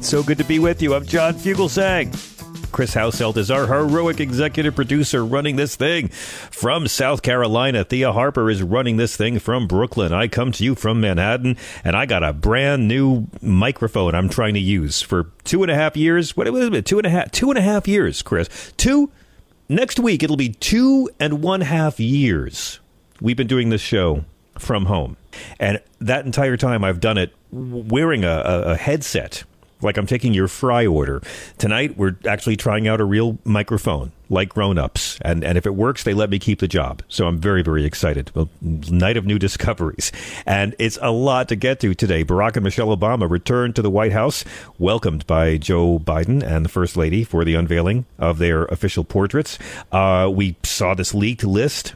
So good to be with you. I'm John Fugelsang. Chris Hauselt is our heroic executive producer running this thing from South Carolina. Thea Harper is running this thing from Brooklyn. I come to you from Manhattan, and I got a brand new microphone I'm trying to use for two and a half years. What was it? Two and a half, two and a half years, Chris. Two. Next week, it'll be two and one half years. We've been doing this show from home. And that entire time, I've done it wearing a, a, a headset like I'm taking your fry order. Tonight, we're actually trying out a real microphone, like grown ups. And, and if it works, they let me keep the job. So I'm very, very excited. Well, night of new discoveries. And it's a lot to get to today. Barack and Michelle Obama returned to the White House, welcomed by Joe Biden and the First Lady for the unveiling of their official portraits. Uh, we saw this leaked list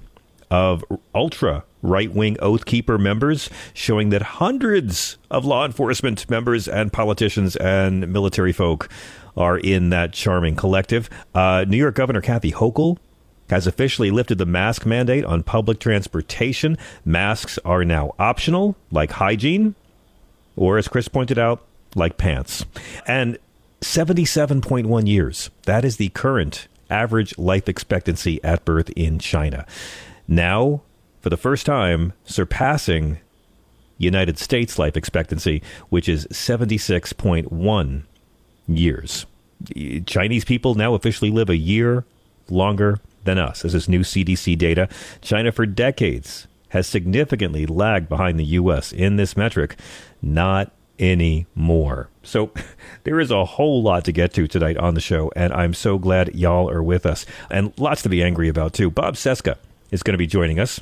of ultra right wing Oath Keeper members, showing that hundreds of law enforcement members and politicians and military folk are in that charming collective. Uh, New York Governor Kathy Hochul has officially lifted the mask mandate on public transportation. Masks are now optional, like hygiene, or as Chris pointed out, like pants. And 77.1 years. That is the current average life expectancy at birth in China. Now, for the first time, surpassing United States life expectancy, which is 76.1 years. Chinese people now officially live a year longer than us. This is new CDC data. China, for decades, has significantly lagged behind the U.S. in this metric. Not anymore. So there is a whole lot to get to tonight on the show, and I'm so glad y'all are with us. And lots to be angry about, too. Bob Cesca is going to be joining us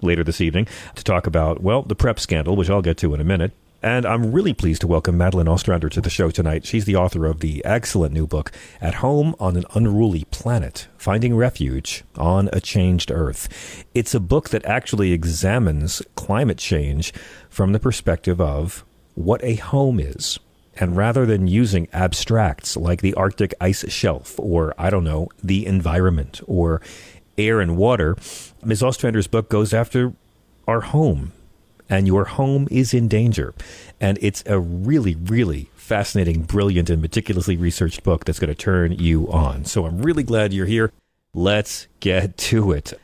later this evening to talk about, well, the PrEP scandal, which I'll get to in a minute. And I'm really pleased to welcome Madeline Ostrander to the show tonight. She's the author of the excellent new book, At Home on an Unruly Planet Finding Refuge on a Changed Earth. It's a book that actually examines climate change from the perspective of what a home is. And rather than using abstracts like the Arctic ice shelf or, I don't know, the environment or air and water, Ms. Ostrander's book goes after our home, and your home is in danger. And it's a really, really fascinating, brilliant, and meticulously researched book that's going to turn you on. So I'm really glad you're here. Let's get to it.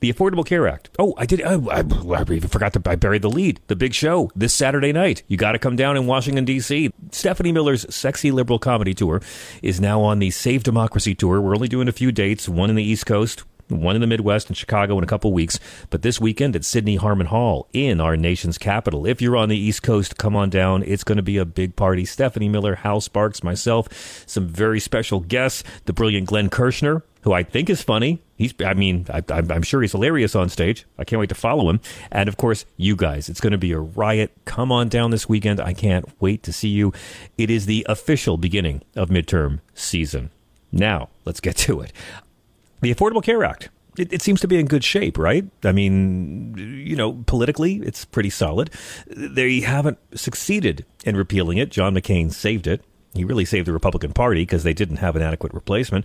The Affordable Care Act. Oh, I did. Oh, I, I, even forgot to. I buried the lead. The big show this Saturday night. You got to come down in Washington D.C. Stephanie Miller's sexy liberal comedy tour is now on the Save Democracy tour. We're only doing a few dates. One in the East Coast, one in the Midwest and Chicago in a couple weeks. But this weekend at Sidney Harman Hall in our nation's capital. If you're on the East Coast, come on down. It's going to be a big party. Stephanie Miller, Hal Sparks, myself, some very special guests. The brilliant Glenn Kirschner, who I think is funny. He's, I mean, I, am sure he's hilarious on stage. I can't wait to follow him. And of course, you guys. It's going to be a riot. Come on down this weekend. I can't wait to see you. It is the official beginning of midterm season. Now, let's get to it the Affordable Care Act. It, it, seems to be in good shape, right? I mean, you know, politically, it's pretty solid. They haven't succeeded in repealing it. John McCain saved it. He really saved the Republican Party because they didn't have an adequate replacement.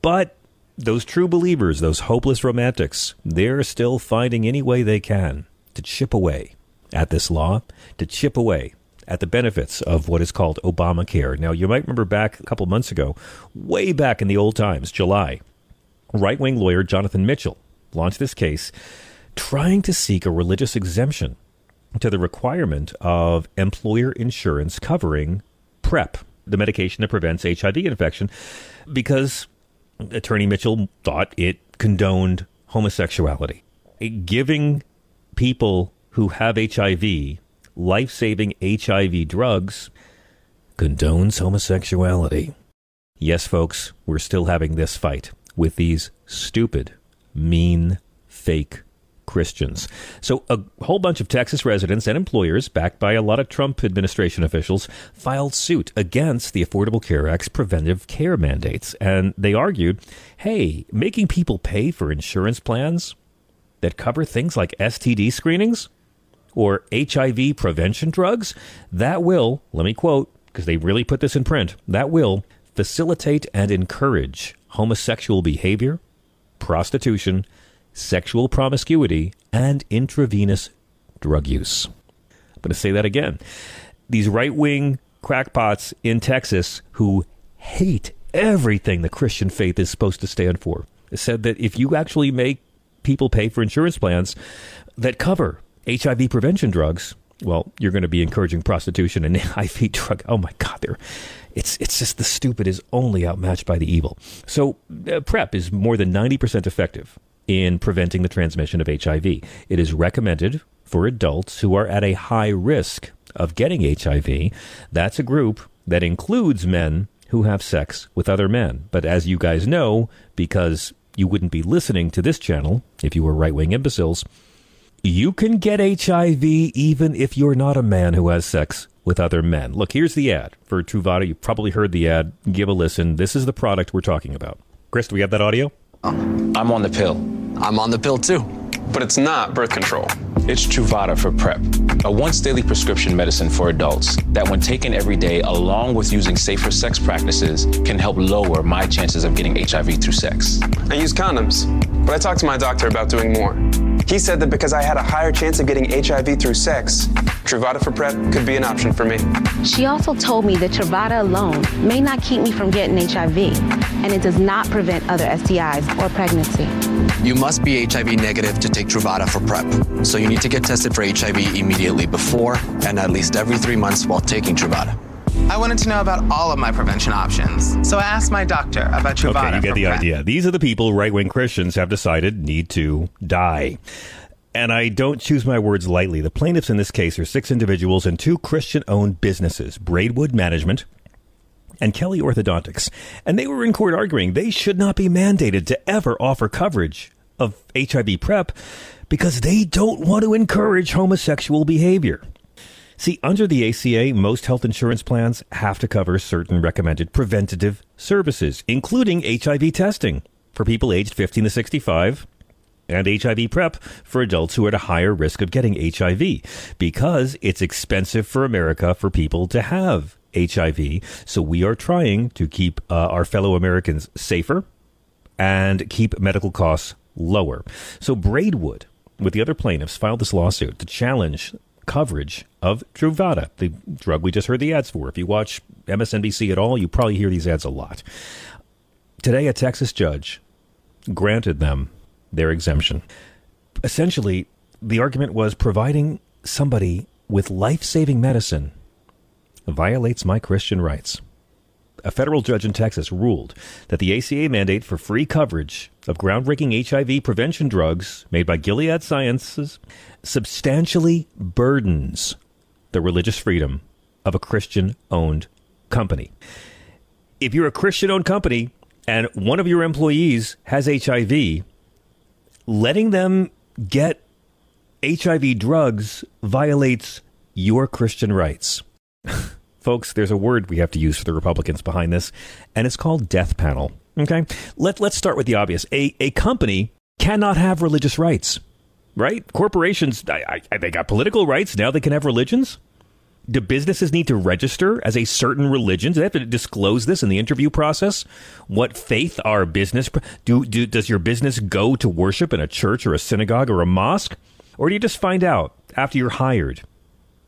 But those true believers, those hopeless romantics, they're still finding any way they can to chip away at this law, to chip away at the benefits of what is called Obamacare. Now, you might remember back a couple months ago, way back in the old times, July, right wing lawyer Jonathan Mitchell launched this case trying to seek a religious exemption to the requirement of employer insurance covering PrEP, the medication that prevents HIV infection, because Attorney Mitchell thought it condoned homosexuality. Giving people who have HIV life saving HIV drugs condones homosexuality. Yes, folks, we're still having this fight with these stupid, mean, fake Christians. So, a whole bunch of Texas residents and employers, backed by a lot of Trump administration officials, filed suit against the Affordable Care Act's preventive care mandates. And they argued hey, making people pay for insurance plans that cover things like STD screenings or HIV prevention drugs, that will, let me quote, because they really put this in print, that will facilitate and encourage homosexual behavior, prostitution, sexual promiscuity, and intravenous drug use. I'm going to say that again. These right wing crackpots in Texas who hate everything the Christian faith is supposed to stand for said that if you actually make people pay for insurance plans that cover HIV prevention drugs, well, you're going to be encouraging prostitution and IV drug. Oh my God, they're it's it's just the stupid is only outmatched by the evil. So uh, PrEP is more than ninety percent effective in preventing the transmission of HIV. It is recommended for adults who are at a high risk of getting HIV. That's a group that includes men who have sex with other men. But as you guys know, because you wouldn't be listening to this channel if you were right wing imbeciles, you can get HIV even if you're not a man who has sex with other men. Look, here's the ad for Truvada. You probably heard the ad. Give a listen. This is the product we're talking about. Chris, do we have that audio? I'm on the pill. I'm on the pill too. But it's not birth control. It's Truvada for PrEP, a once daily prescription medicine for adults that, when taken every day along with using safer sex practices, can help lower my chances of getting HIV through sex. I use condoms, but I talked to my doctor about doing more. He said that because I had a higher chance of getting HIV through sex, Truvada for PrEP could be an option for me. She also told me that Truvada alone may not keep me from getting HIV, and it does not prevent other STIs or pregnancy. You must be HIV negative to take Truvada for PrEP, so you need to get tested for HIV immediately before and at least every three months while taking Truvada. I wanted to know about all of my prevention options, so I asked my doctor about Truvada. Okay, you get the PrEP. idea. These are the people right wing Christians have decided need to die. And I don't choose my words lightly. The plaintiffs in this case are six individuals and two Christian owned businesses Braidwood Management and Kelley Orthodontics. And they were in court arguing they should not be mandated to ever offer coverage of HIV PrEP because they don't want to encourage homosexual behavior. See, under the ACA, most health insurance plans have to cover certain recommended preventative services, including HIV testing for people aged 15 to 65 and HIV PrEP for adults who are at a higher risk of getting HIV because it's expensive for America for people to have HIV. So we are trying to keep uh, our fellow Americans safer and keep medical costs lower. So Braidwood, with the other plaintiffs, filed this lawsuit to challenge coverage of Truvada, the drug we just heard the ads for. If you watch MSNBC at all, you probably hear these ads a lot. Today, a Texas judge granted them their exemption. Essentially, the argument was providing somebody with life saving medicine violates my Christian rights. A federal judge in Texas ruled that the ACA mandate for free coverage of groundbreaking HIV prevention drugs made by Gilead Sciences substantially burdens the religious freedom of a Christian owned company. If you're a Christian owned company and one of your employees has HIV, letting them get HIV drugs violates your Christian rights. Folks, there's a word we have to use for the Republicans behind this, and it's called death panel. Okay? Let, let's start with the obvious. A, a company cannot have religious rights, right? Corporations, I, I, they got political rights. Now they can have religions. Do businesses need to register as a certain religion? Do they have to disclose this in the interview process? What faith are business? Do, do does your business go to worship in a church or a synagogue or a mosque, or do you just find out after you're hired?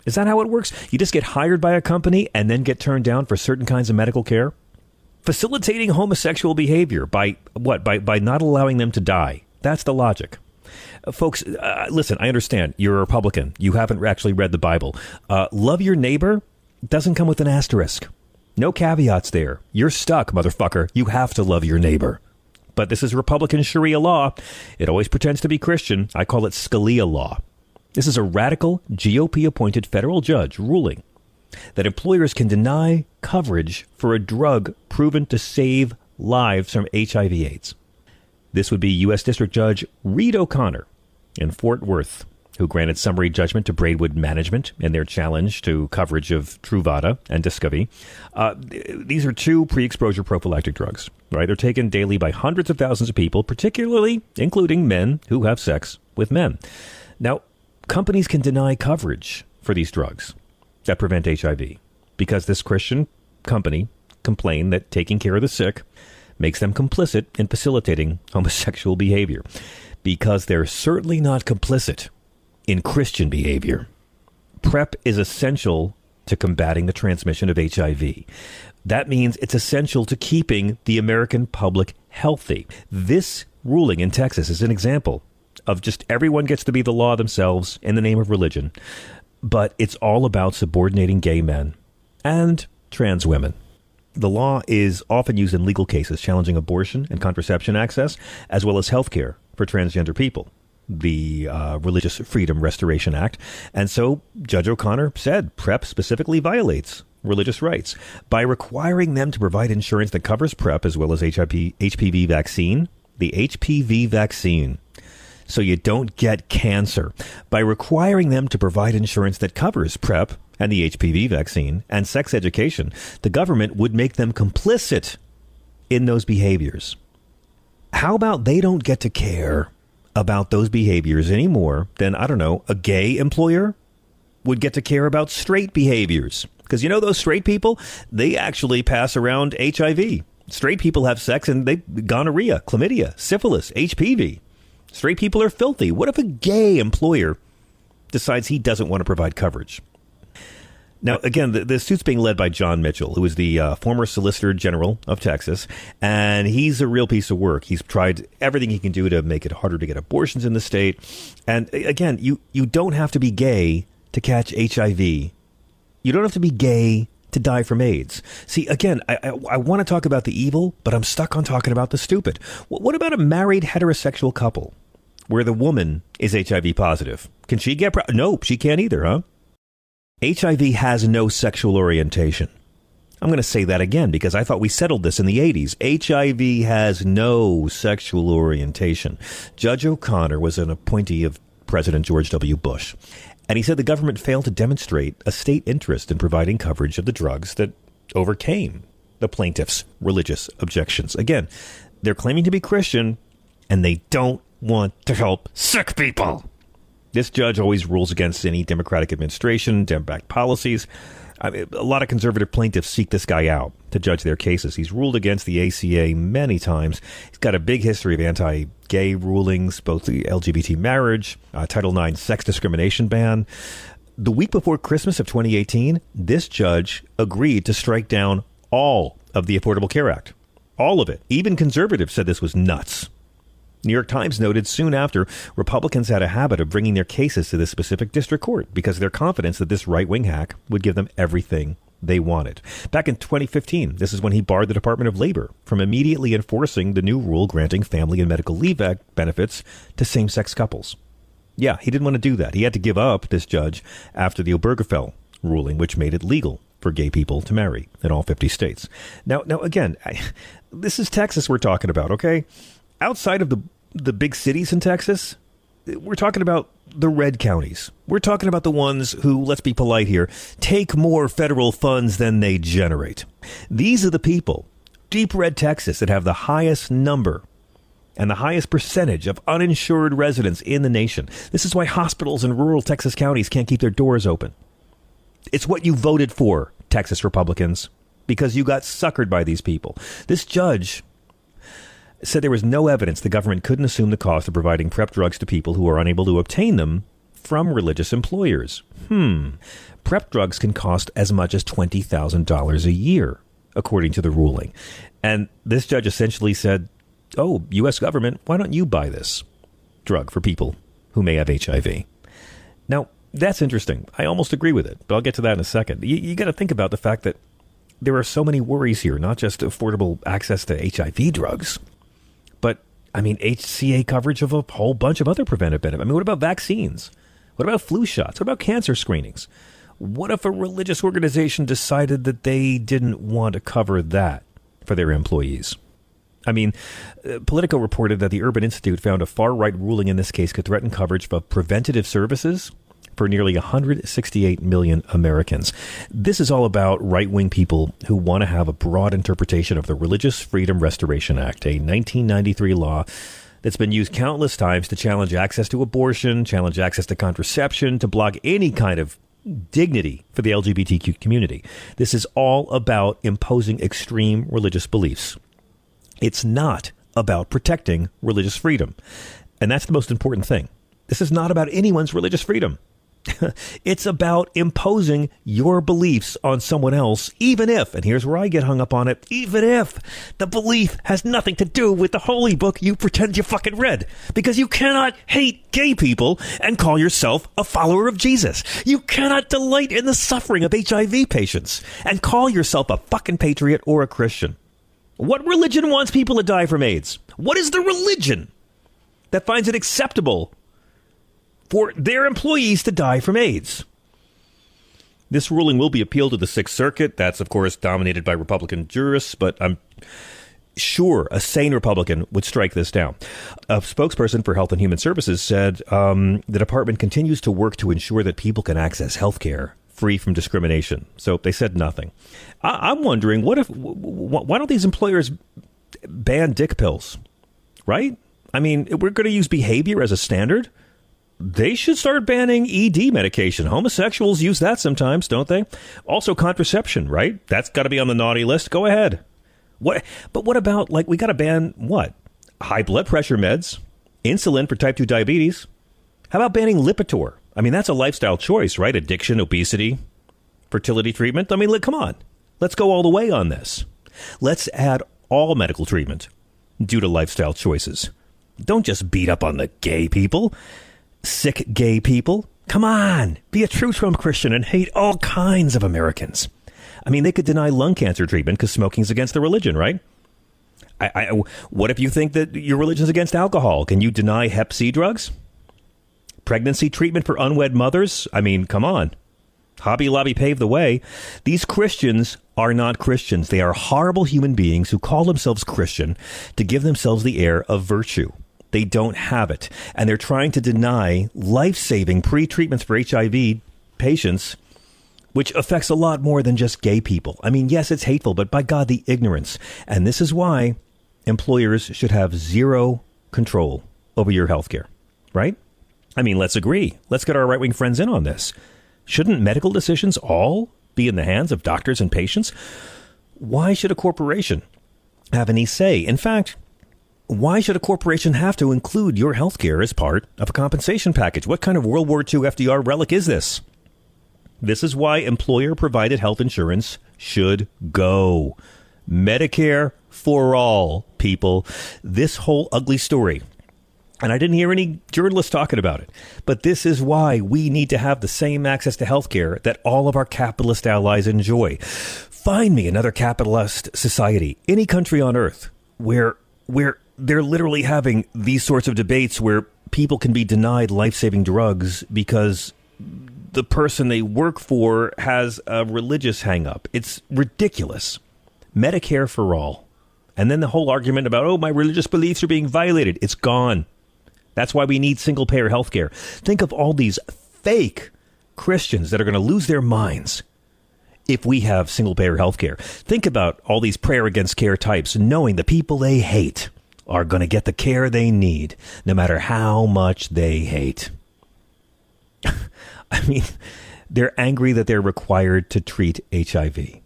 Is that how it works? You just get hired by a company and then get turned down for certain kinds of medical care? Facilitating homosexual behavior by what? By by not allowing them to die. That's the logic. Uh, folks, uh, listen, I understand you're a Republican. You haven't actually read the Bible. Uh, love your neighbor doesn't come with an asterisk. No caveats there. You're stuck, motherfucker. You have to love your neighbor. But this is Republican Sharia law. It always pretends to be Christian. I call it Scalia law. This is a radical GOP appointed federal judge ruling that employers can deny coverage for a drug proven to save lives from HIV/AIDS. This would be U.S. District Judge Reed O'Connor in Fort Worth, who granted summary judgment to Braidwood Management in their challenge to coverage of Truvada and Descovy. Uh, these are two pre-exposure prophylactic drugs, right? They're taken daily by hundreds of thousands of people, particularly including men who have sex with men. Now, companies can deny coverage for these drugs that prevent HIV because this Christian company complained that taking care of the sick makes them complicit in facilitating homosexual behavior because they're certainly not complicit in Christian behavior. PrEP is essential to combating the transmission of HIV. That means it's essential to keeping the American public healthy. This ruling in Texas is an example of just everyone gets to be the law themselves in the name of religion, but it's all about subordinating gay men and trans women. The law is often used in legal cases challenging abortion and contraception access, as well as health care for transgender people, the uh, Religious Freedom Restoration Act. And so Judge O'Connor said PrEP specifically violates religious rights by requiring them to provide insurance that covers PrEP as well as HIV, HPV vaccine. The HPV vaccine so you don't get cancer by requiring them to provide insurance that covers PrEP and the HPV vaccine and sex education, the government would make them complicit in those behaviors. How about they don't get to care about those behaviors any more than, I don't know, a gay employer would get to care about straight behaviors? Because you know, those straight people, they actually pass around HIV. Straight people have sex and they gonorrhea, chlamydia, syphilis, HPV. Straight people are filthy. What if a gay employer decides he doesn't want to provide coverage? Now, again, the, the, suit's being led by John Mitchell, who is the uh, former Solicitor General of Texas, and he's a real piece of work. He's tried everything he can do to make it harder to get abortions in the state. And again, you, you don't have to be gay to catch HIV. You don't have to be gay to die from AIDS. See, again, I, I, I want to talk about the evil, but I'm stuck on talking about the stupid. What about a married heterosexual couple where the woman is HIV positive? Can she get? Pro- nope, she can't either, huh? HIV has no sexual orientation. I'm going to say that again because I thought we settled this in the 80s. HIV has no sexual orientation. Judge O'Connor was an appointee of President George W. Bush. And he said the government failed to demonstrate a state interest in providing coverage of the drugs that overcame the plaintiff's religious objections. Again, they're claiming to be Christian and they don't want to help sick people. This judge always rules against any Democratic administration, Democratic policies. I mean, a lot of conservative plaintiffs seek this guy out to judge their cases. He's ruled against the ACA many times. He's got a big history of anti gay rulings, both the LGBT marriage, uh, Title IX sex discrimination ban. The week before Christmas of 2018, this judge agreed to strike down all of the Affordable Care Act. All of it. Even conservatives said this was nuts. New York Times noted soon after Republicans had a habit of bringing their cases to this specific district court because of their confidence that this right wing hack would give them everything they wanted. Back in 2015, this is when he barred the Department of Labor from immediately enforcing the new rule granting family and medical leave benefits to same sex couples. Yeah, he didn't want to do that. He had to give up, this judge, after the Obergefell ruling, which made it legal for gay people to marry in all 50 states. Now, now again, I, this is Texas we're talking about, okay? Outside of the the big cities in Texas, we're talking about the red counties. We're talking about the ones who, let's be polite here, take more federal funds than they generate. These are the people, deep red Texas, that have the highest number and the highest percentage of uninsured residents in the nation. This is why hospitals in rural Texas counties can't keep their doors open. It's what you voted for, Texas Republicans, because you got suckered by these people. This judge said there was no evidence the government couldn't assume the cost of providing PrEP drugs to people who are unable to obtain them from religious employers. Hmm. PrEP drugs can cost as much as $20,000 a year, according to the ruling. And this judge essentially said, Oh, U.S. government, why don't you buy this drug for people who may have HIV? Now, that's interesting. I almost agree with it, but I'll get to that in a second. You, you got to think about the fact that there are so many worries here, not just affordable access to HIV drugs, I mean, HCA coverage of a whole bunch of other preventive benefits. I mean, what about vaccines? What about flu shots? What about cancer screenings? What if a religious organization decided that they didn't want to cover that for their employees? I mean, uh, Politico reported that the Urban Institute found a far right ruling in this case could threaten coverage of preventative services for nearly 168 million Americans. This is all about right wing people who want to have a broad interpretation of the Religious Freedom Restoration Act, a 1993 law that's been used countless times to challenge access to abortion, challenge access to contraception, to block any kind of dignity for the LGBTQ community. This is all about imposing extreme religious beliefs. It's not about protecting religious freedom. And that's the most important thing. This is not about anyone's religious freedom. it's about imposing your beliefs on someone else, even if, and here's where I get hung up on it, even if the belief has nothing to do with the holy book you pretend you fucking read. Because you cannot hate gay people and call yourself a follower of Jesus. You cannot delight in the suffering of HIV patients and call yourself a fucking patriot or a Christian. What religion wants people to die from AIDS? What is the religion that finds it acceptable for their employees to die from AIDS. This ruling will be appealed to the Sixth Circuit. That's, of course, dominated by Republican jurists, but I'm sure a sane Republican would strike this down. A spokesperson for Health and Human Services said um, the department continues to work to ensure that people can access health care free from discrimination. So they said nothing. I- am wondering, what if, why don't these employers ban dick pills? Right? I mean, we're going to use behavior as a standard they should start banning ED medication. Homosexuals use that sometimes, don't they? Also, contraception, right? That's got to be on the naughty list. Go ahead. What? But what about like we got to ban what? High blood pressure meds, insulin for type two diabetes. How about banning Lipitor? I mean, that's a lifestyle choice, right? Addiction, obesity, fertility treatment. I mean, come on. Let's go all the way on this. Let's add all medical treatment due to lifestyle choices. Don't just beat up on the gay people sick gay people. Come on, be a true Trump Christian and hate all kinds of Americans. I mean, they could deny lung cancer treatment because smoking's against the religion, right? I, I, what if you think that your religion's against alcohol? Can you deny Hep C drugs? Pregnancy treatment for unwed mothers? I mean, come on. Hobby Lobby paved the way. These Christians are not Christians. They are horrible human beings who call themselves Christian to give themselves the air of virtue. They don't have it. And they're trying to deny life saving pre treatments for HIV patients, which affects a lot more than just gay people. I mean, yes, it's hateful, but by God, the ignorance. And this is why employers should have zero control over your health care, right? I mean, let's agree. Let's get our right wing friends in on this. Shouldn't medical decisions all be in the hands of doctors and patients? Why should a corporation have any say? In fact, why should a corporation have to include your health care as part of a compensation package? What kind of World War II FDR relic is this? This is why employer provided health insurance should go. Medicare for all, people. This whole ugly story. And I didn't hear any journalists talking about it. But this is why we need to have the same access to health care that all of our capitalist allies enjoy. Find me another capitalist society, any country on earth, where where they're literally having these sorts of debates where people can be denied life saving drugs because the person they work for has a religious hangup. It's ridiculous. Medicare for all. And then the whole argument about, oh, my religious beliefs are being violated. It's gone. That's why we need single payer health care. Think of all these fake Christians that are going to lose their minds if we have single payer health care. Think about all these prayer against care types knowing the people they hate are going to get the care they need, no matter how much they hate. I mean, They're angry that they're required to treat HIV.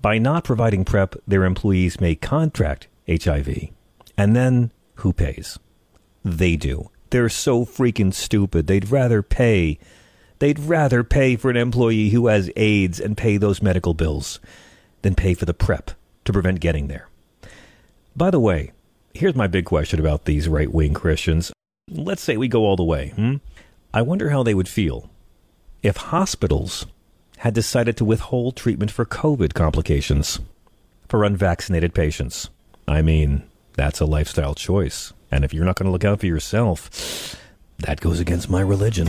By not providing PrEP, their employees may contract HIV. And then who pays? They do. They're so freaking stupid. They'd rather pay. They'd rather pay for an employee who has AIDS and pay those medical bills than pay for the PrEP to prevent getting there. By the way, here's my big question about these right wing Christians. Let's say we go all the way. Hmm? I wonder how they would feel if hospitals had decided to withhold treatment for COVID complications for unvaccinated patients. I mean, that's a lifestyle choice. And if you're not going to look out for yourself, that goes against my religion.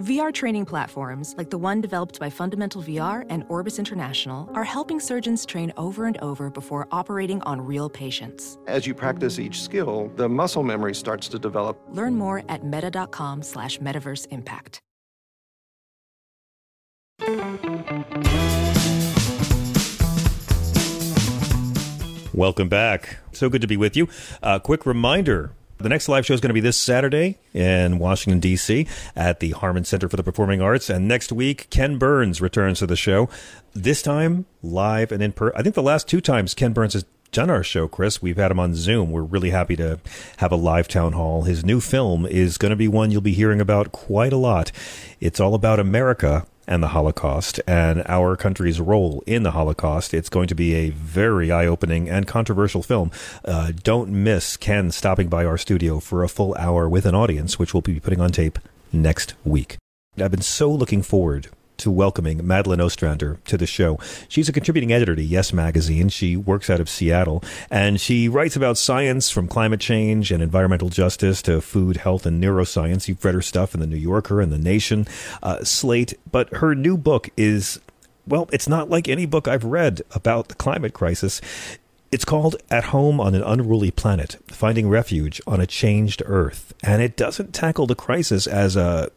VR training platforms, like the one developed by Fundamental VR and Orbis International, are helping surgeons train over and over before operating on real patients. As you practice each skill, the muscle memory starts to develop. Learn more at meta.com slash metaverse impact. Welcome back. So good to be with you. Uh, quick reminder the next live show is going to be this Saturday in Washington, D.C. at the Harman Center for the Performing Arts. And next week, Ken Burns returns to the show. This time, live and in person. I think the last two times Ken Burns has done our show, Chris, we've had him on Zoom. We're really happy to have a live town hall. His new film is going to be one you'll be hearing about quite a lot. It's all about America and the Holocaust and our country's role in the Holocaust. It's going to be a very eye opening and controversial film. Uh, don't miss Ken stopping by our studio for a full hour with an audience, which we'll be putting on tape next week. I've been so looking forward to welcoming Madeline Ostrander to the show. She's a contributing editor to Yes Magazine. She works out of Seattle and she writes about science from climate change and environmental justice to food, health, and neuroscience. You've read her stuff in The New Yorker and The Nation, uh, Slate. But her new book is, well, it's not like any book I've read about the climate crisis. It's called At Home on an Unruly Planet Finding Refuge on a Changed Earth. And it doesn't tackle the crisis as a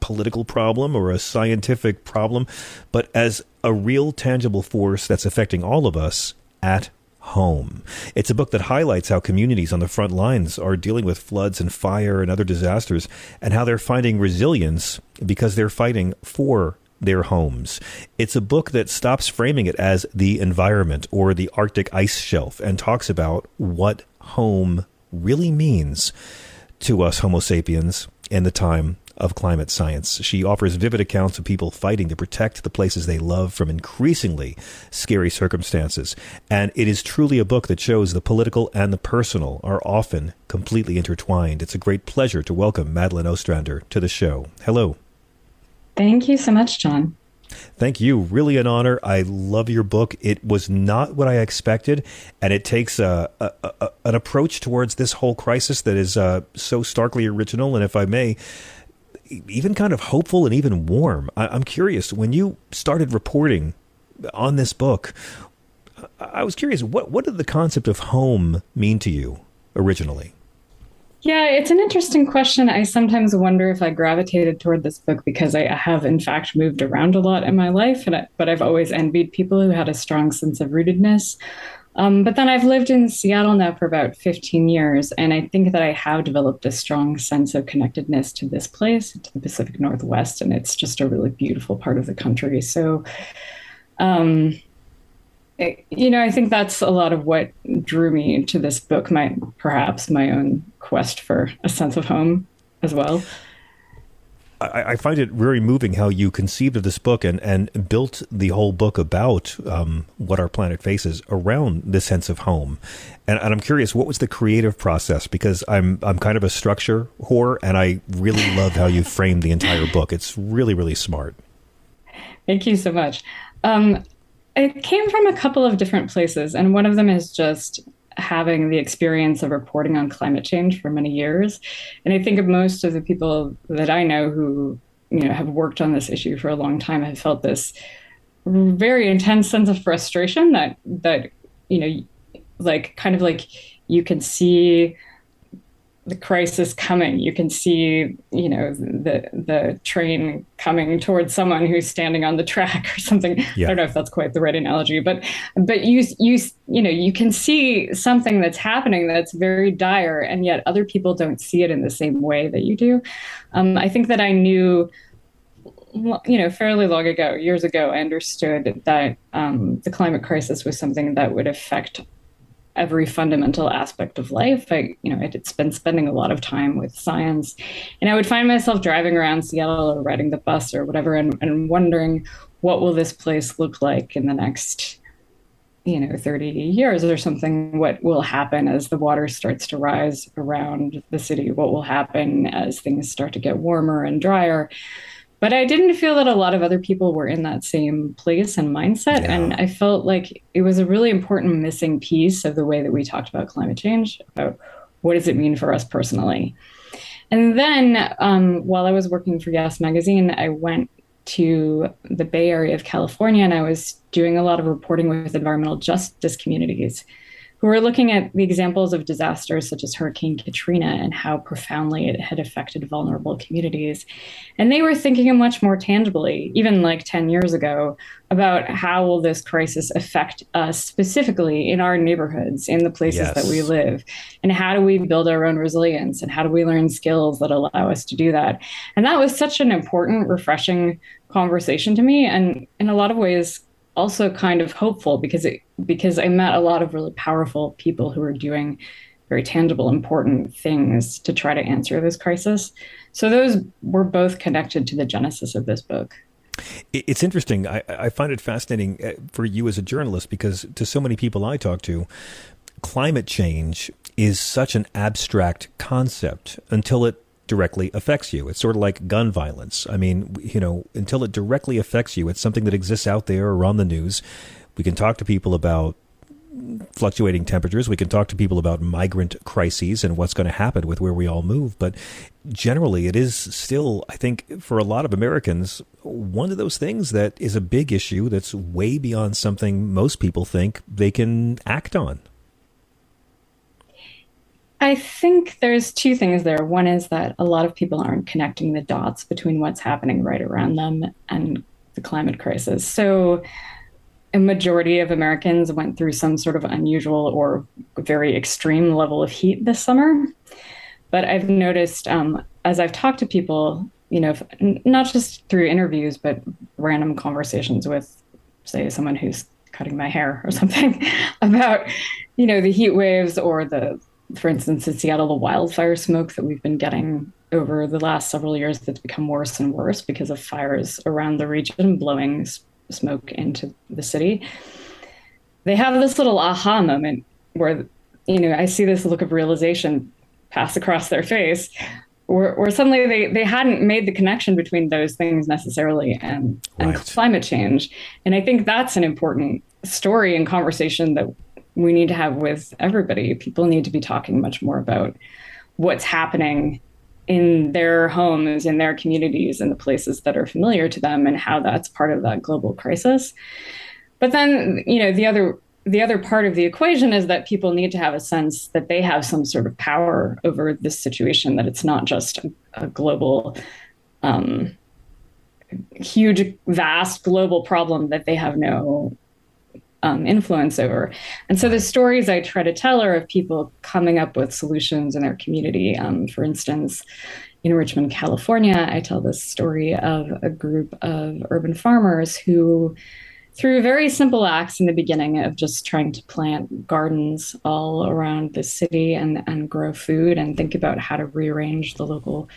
political problem or a scientific problem, but as a real tangible force that's affecting all of us at home. It's a book that highlights how communities on the front lines are dealing with floods and fire and other disasters and how they're finding resilience because they're fighting for their homes. It's a book that stops framing it as the environment or the Arctic ice shelf and talks about what home really means to us Homo sapiens in the time of climate science. She offers vivid accounts of people fighting to protect the places they love from increasingly scary circumstances. And it is truly a book that shows the political and the personal are often completely intertwined. It's a great pleasure to welcome Madeline Ostrander to the show. Hello. Thank you so much, John. Thank you. Really an honor. I love your book. It was not what I expected, and it takes a, a, a an approach towards this whole crisis that is uh, so starkly original. And if I may, even kind of hopeful and even warm. I, am curious when you started reporting on this book. I was curious what what did the concept of home mean to you originally? Yeah, it's an interesting question. I sometimes wonder if I gravitated toward this book because I have, in fact, moved around a lot in my life, I, but I've always envied people who had a strong sense of rootedness. Um, but then I've lived in Seattle now for about 15 years, and I think that I have developed a strong sense of connectedness to this place, to the Pacific Northwest, and it's just a really beautiful part of the country. So, um, it, you know, I think that's a lot of what drew me to this book, my perhaps my own quest for a sense of home as well. I, I, find it very moving how you conceived of this book and, and built the whole book about um, what our planet faces around this sense of home. And, and, I'm curious, what was the creative process? Because I'm I'm kind of a structure whore, and I really love how you framed the entire book. It's really really smart. Thank you so much. Um, it came from a couple of different places, and one of them is just having the experience of reporting on climate change for many years. And I think of most of the people that I know who, you know, have worked on this issue for a long time have felt this very intense sense of frustration that that, you know, like kind of like you can see the crisis coming. You can see, you know, the the train coming towards someone who's standing on the track or something. Yeah. I don't know if that's quite the right analogy, but but you you you know you can see something that's happening that's very dire, and yet other people don't see it in the same way that you do. Um, I think that I knew. You know, fairly long ago, years ago, I understood that um, the climate crisis was something that would affect every fundamental aspect of life. I, you know, I'd been spending a lot of time with science, and I would find myself driving around Seattle or riding the bus or whatever, and, and wondering what will this place look like in the next, you know, 30 years or something. What will happen as the water starts to rise around the city? What will happen as things start to get warmer and drier? But I didn't feel that a lot of other people were in that same place and mindset. Yeah. And I felt like it was a really important missing piece of the way that we talked about climate change, about what does it mean for us personally. And then um, while I was working for Yes Magazine, I went to the Bay Area of California and I was doing a lot of reporting with environmental justice communities were looking at the examples of disasters such as Hurricane Katrina and how profoundly it had affected vulnerable communities. And they were thinking much more tangibly, even like 10 years ago, about how will this crisis affect us specifically in our neighborhoods, in the places yes. that we live, and how do we build our own resilience, and how do we learn skills that allow us to do that. And that was such an important, refreshing conversation to me, and in a lot of ways, also kind of hopeful because it because I met a lot of really powerful people who are doing very tangible, important things to try to answer this crisis. So those were both connected to the genesis of this book. It's interesting. I, I find it fascinating uh, for you as a journalist because to so many people I talk to, climate change is such an abstract concept until it directly affects you. It's sort of like gun violence. I mean, you know, until it directly affects you, it's something that exists out there or on the news. We can talk to people about fluctuating temperatures. We can talk to people about migrant crises and what's going to happen with where we all move. But generally, it is still, I think, for a lot of Americans, one of those things that is a big issue that's way beyond something most people think they can act on. I think there's two things there. One is that a lot of people aren't connecting the dots between what's happening right around them and the climate crisis. So, a majority of Americans went through some sort of unusual or very extreme level of heat this summer. But I've noticed um, as I've talked to people, you know, not just through interviews, but random conversations with, say, someone who's cutting my hair or something about, you know, the heat waves or the for instance, in Seattle, the wildfire smoke that we've been getting over the last several years that's become worse and worse because of fires around the region blowing smoke into the city. They have this little aha moment where, you know, I see this look of realization pass across their face where, where suddenly they, they hadn't made the connection between those things necessarily and, right. and climate change. And I think that's an important story and conversation that we need to have with everybody. People need to be talking much more about what's happening in their homes, in their communities, in the places that are familiar to them, and how that's part of that global crisis. But then, you know, the other the other part of the equation is that people need to have a sense that they have some sort of power over this situation, that it's not just a, a global, um, huge, vast global problem that they have no um, influence over. And so the stories I try to tell are of people coming up with solutions in their community. Um, for instance, in Richmond, California, I tell this story of a group of urban farmers who, through very simple acts in the beginning of just trying to plant gardens all around the city and, and grow food and think about how to rearrange the local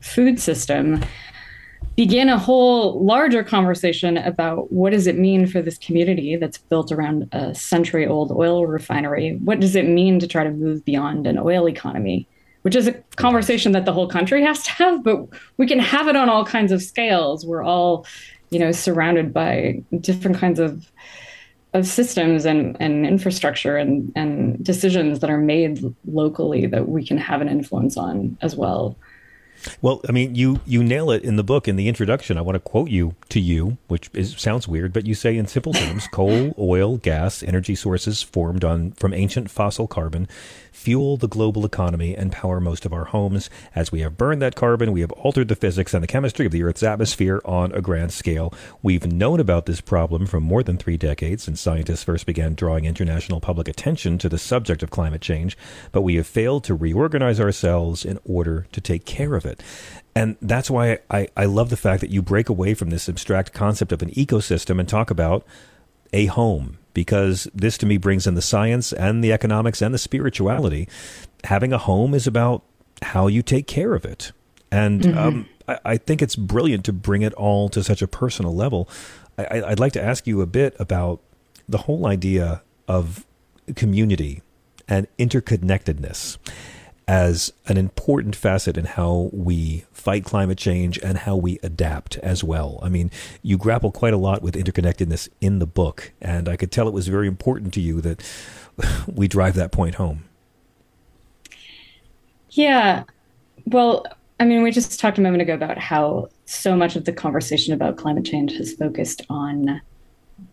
food system, begin a whole larger conversation about what does it mean for this community that's built around a century old oil refinery? What does it mean to try to move beyond an oil economy? Which is a conversation that the whole country has to have but we can have it on all kinds of scales. We're all you know surrounded by different kinds of of systems and, and infrastructure and, and decisions that are made locally that we can have an influence on as well. Well, I mean, you you nail it in the book in the introduction. I want to quote you to you, which is, sounds weird, but you say in simple terms: coal, oil, gas, energy sources formed on from ancient fossil carbon fuel the global economy and power most of our homes. As we have burned that carbon, we have altered the physics and the chemistry of the Earth's atmosphere on a grand scale. We've known about this problem for more than three decades since scientists first began drawing international public attention to the subject of climate change, but we have failed to reorganize ourselves in order to take care of it. And that's why I, I love the fact that you break away from this abstract concept of an ecosystem and talk about a home because this to me brings in the science and the economics and the spirituality. Having a home is about how you take care of it. And mm-hmm. um, I, I, think it's brilliant to bring it all to such a personal level. I, I'd like to ask you a bit about the whole idea of community and interconnectedness as an important facet in how we fight climate change and how we adapt as well. I mean, you grapple quite a lot with interconnectedness in the book, and I could tell it was very important to you that we drive that point home. Yeah. Well, I mean, we just talked a moment ago about how so much of the conversation about climate change has focused on,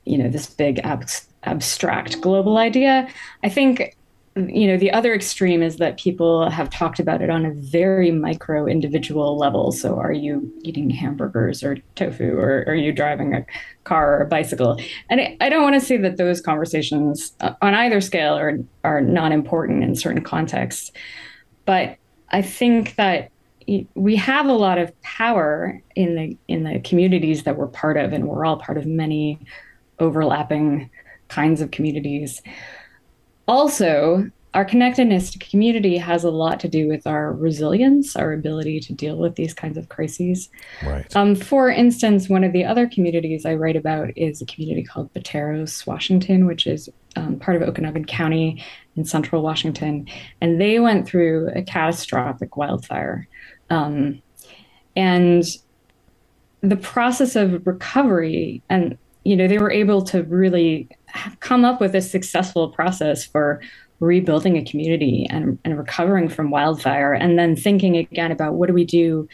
you know, this big ab- abstract global idea. I think you know the other extreme is that people have talked about it on a very micro individual level. So are you eating hamburgers or tofu or, are you driving a car or a bicycle? And i don't want to say that those conversations uh, on either scale are are not important in certain contexts but i think that we have a lot of power in the in the communities that we're part of and we're all part of many overlapping kinds of communities also, our connectedness to community has a lot to do with our resilience, our ability to deal with these kinds of crises. Right. Um, for instance, one of the other communities I write about is a community called Pateros, Washington, which is um, part of Okanogan County in central Washington. And they went through a catastrophic wildfire. Um, and the process of recovery and you know they were able to really come up with a successful process for rebuilding a community and, and recovering from wildfire and then thinking again about what do we do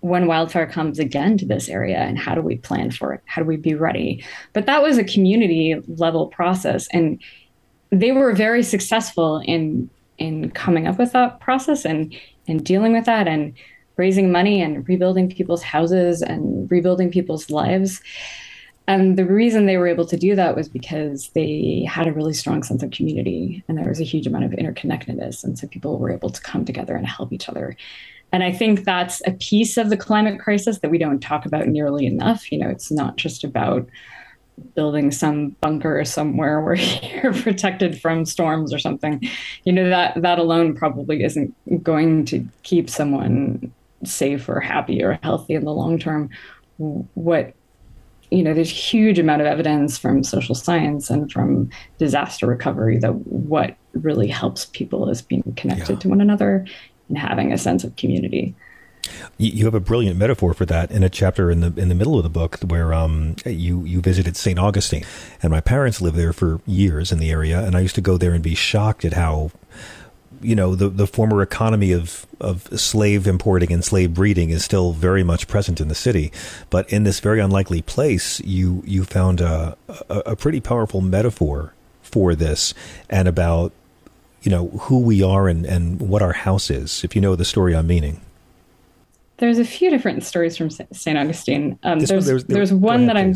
when wildfire comes again to this area and how do we plan for it? How do we be ready? But that was a community level process and they were very successful in in coming up with that process and and dealing with that and raising money and rebuilding people's houses and rebuilding people's lives and the reason they were able to do that was because they had a really strong sense of community and there was a huge amount of interconnectedness. And so people were able to come together and help each other. And I think that's a piece of the climate crisis that we don't talk about nearly enough. You know, it's not just about building some bunker somewhere where you're protected from storms or something. You know, that that alone probably isn't going to keep someone safe or happy or healthy in the long term. What you know, there's huge amount of evidence from social science and from disaster recovery that what really helps people is being connected yeah. to one another and having a sense of community. You have a brilliant metaphor for that in a chapter in the in the middle of the book where um, you you visited St. Augustine, and my parents lived there for years in the area, and I used to go there and be shocked at how you know the the former economy of of slave importing and slave breeding is still very much present in the city, but in this very unlikely place, you you found a a, a pretty powerful metaphor for this and about you know who we are and and what our house is. If you know the story I'm meaning. There's a few different stories from St. Augustine. Um, there's, there's, there's one that I'm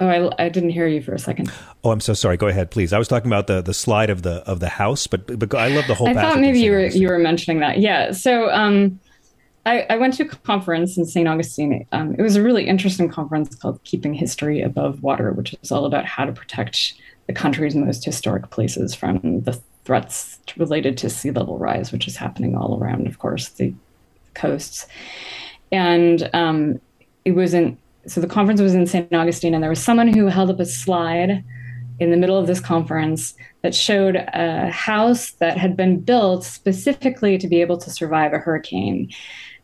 Oh, I, I didn't hear you for a second. Oh, I'm so sorry. Go ahead, please. I was talking about the, the slide of the of the house, but but I love the whole. I thought maybe you were you were mentioning that. Yeah. So um, I, I went to a conference in St. Augustine. Um, it was a really interesting conference called "Keeping History Above Water," which is all about how to protect the country's most historic places from the threats related to sea level rise, which is happening all around, of course, the coasts. And um, it was in so the conference was in St. Augustine, and there was someone who held up a slide in the middle of this conference that showed a house that had been built specifically to be able to survive a hurricane.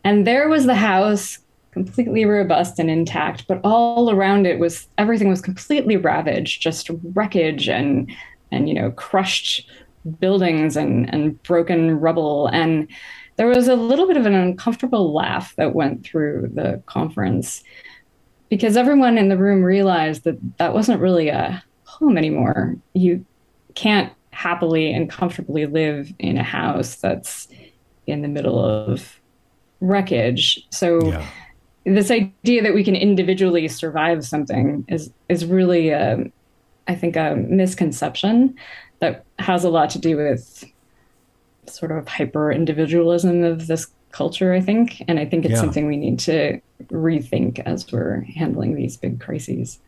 And there was the house completely robust and intact, but all around it was everything was completely ravaged, just wreckage and and you know crushed buildings and and broken rubble and there was a little bit of an uncomfortable laugh that went through the conference because everyone in the room realized that that wasn't really a home anymore. You can't happily and comfortably live in a house that's in the middle of wreckage. So yeah. this idea that we can individually survive something is is really a, um, I think a misconception that has a lot to do with sort of hyper individualism of this culture, I think. And I think it's yeah. something we need to rethink as we're handling these big crises.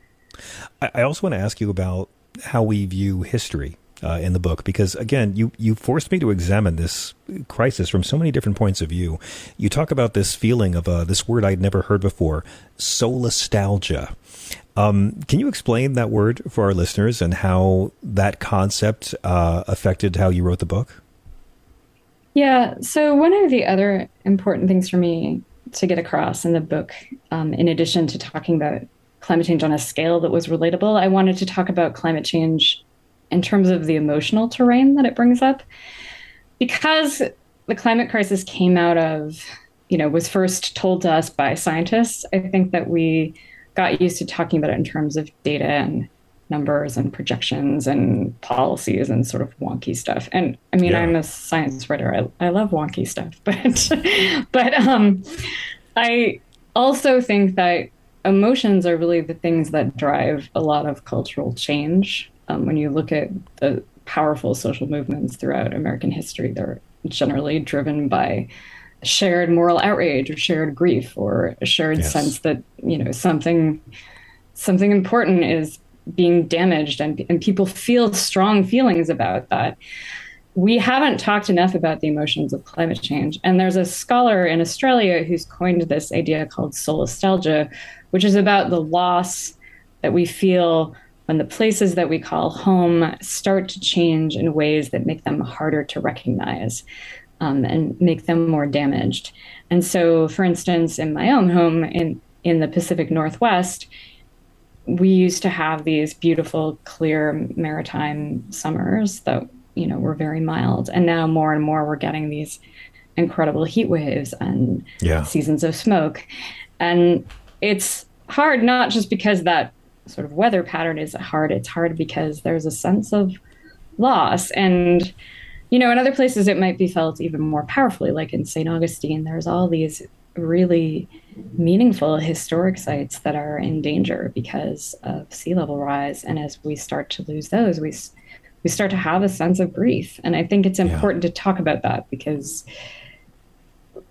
I also want to ask you about how we view history uh, in the book because again you you forced me to examine this crisis from so many different points of view. You talk about this feeling of uh, this word i'd never heard before solastalgia. Um, can you explain that word for our listeners and how that concept uh, affected how you wrote the book? Yeah so one of the other important things for me to get across in the book um, in addition to talking about climate change on a scale that was relatable i wanted to talk about climate change in terms of the emotional terrain that it brings up. Because the climate crisis came out of, you know, was first told to us by scientists, I think that we got used to talking about it in terms of data and numbers and projections and policies and sort of wonky stuff. And I mean, yeah. I'm a science writer. I, I love wonky stuff, but but um, I also think that emotions are really the things that drive a lot of cultural change um, when you look at the powerful social movements throughout American history, they're generally driven by shared moral outrage or shared grief or a shared yes. sense that you know something something important is being damaged and, and people feel strong feelings about that we haven't talked enough about the emotions of climate change and there's a scholar in australia who's coined this idea called solastalgia which is about the loss that we feel when the places that we call home start to change in ways that make them harder to recognize um, and make them more damaged. And so, for instance, in my own home in, in the Pacific Northwest, we used to have these beautiful, clear maritime summers that you know were very mild, and now more and more we're getting these incredible heat waves and yeah. seasons of smoke, and it's hard not just because that sort of weather pattern is hard. It's hard because there's a sense of loss. And, you know, in other places it might be felt even more powerfully, like in St. Augustine, there's all these really meaningful historic sites that are in danger because of sea level rise. And as we start to lose those, we we start to have a sense of grief. And I think it's important yeah. to talk about that because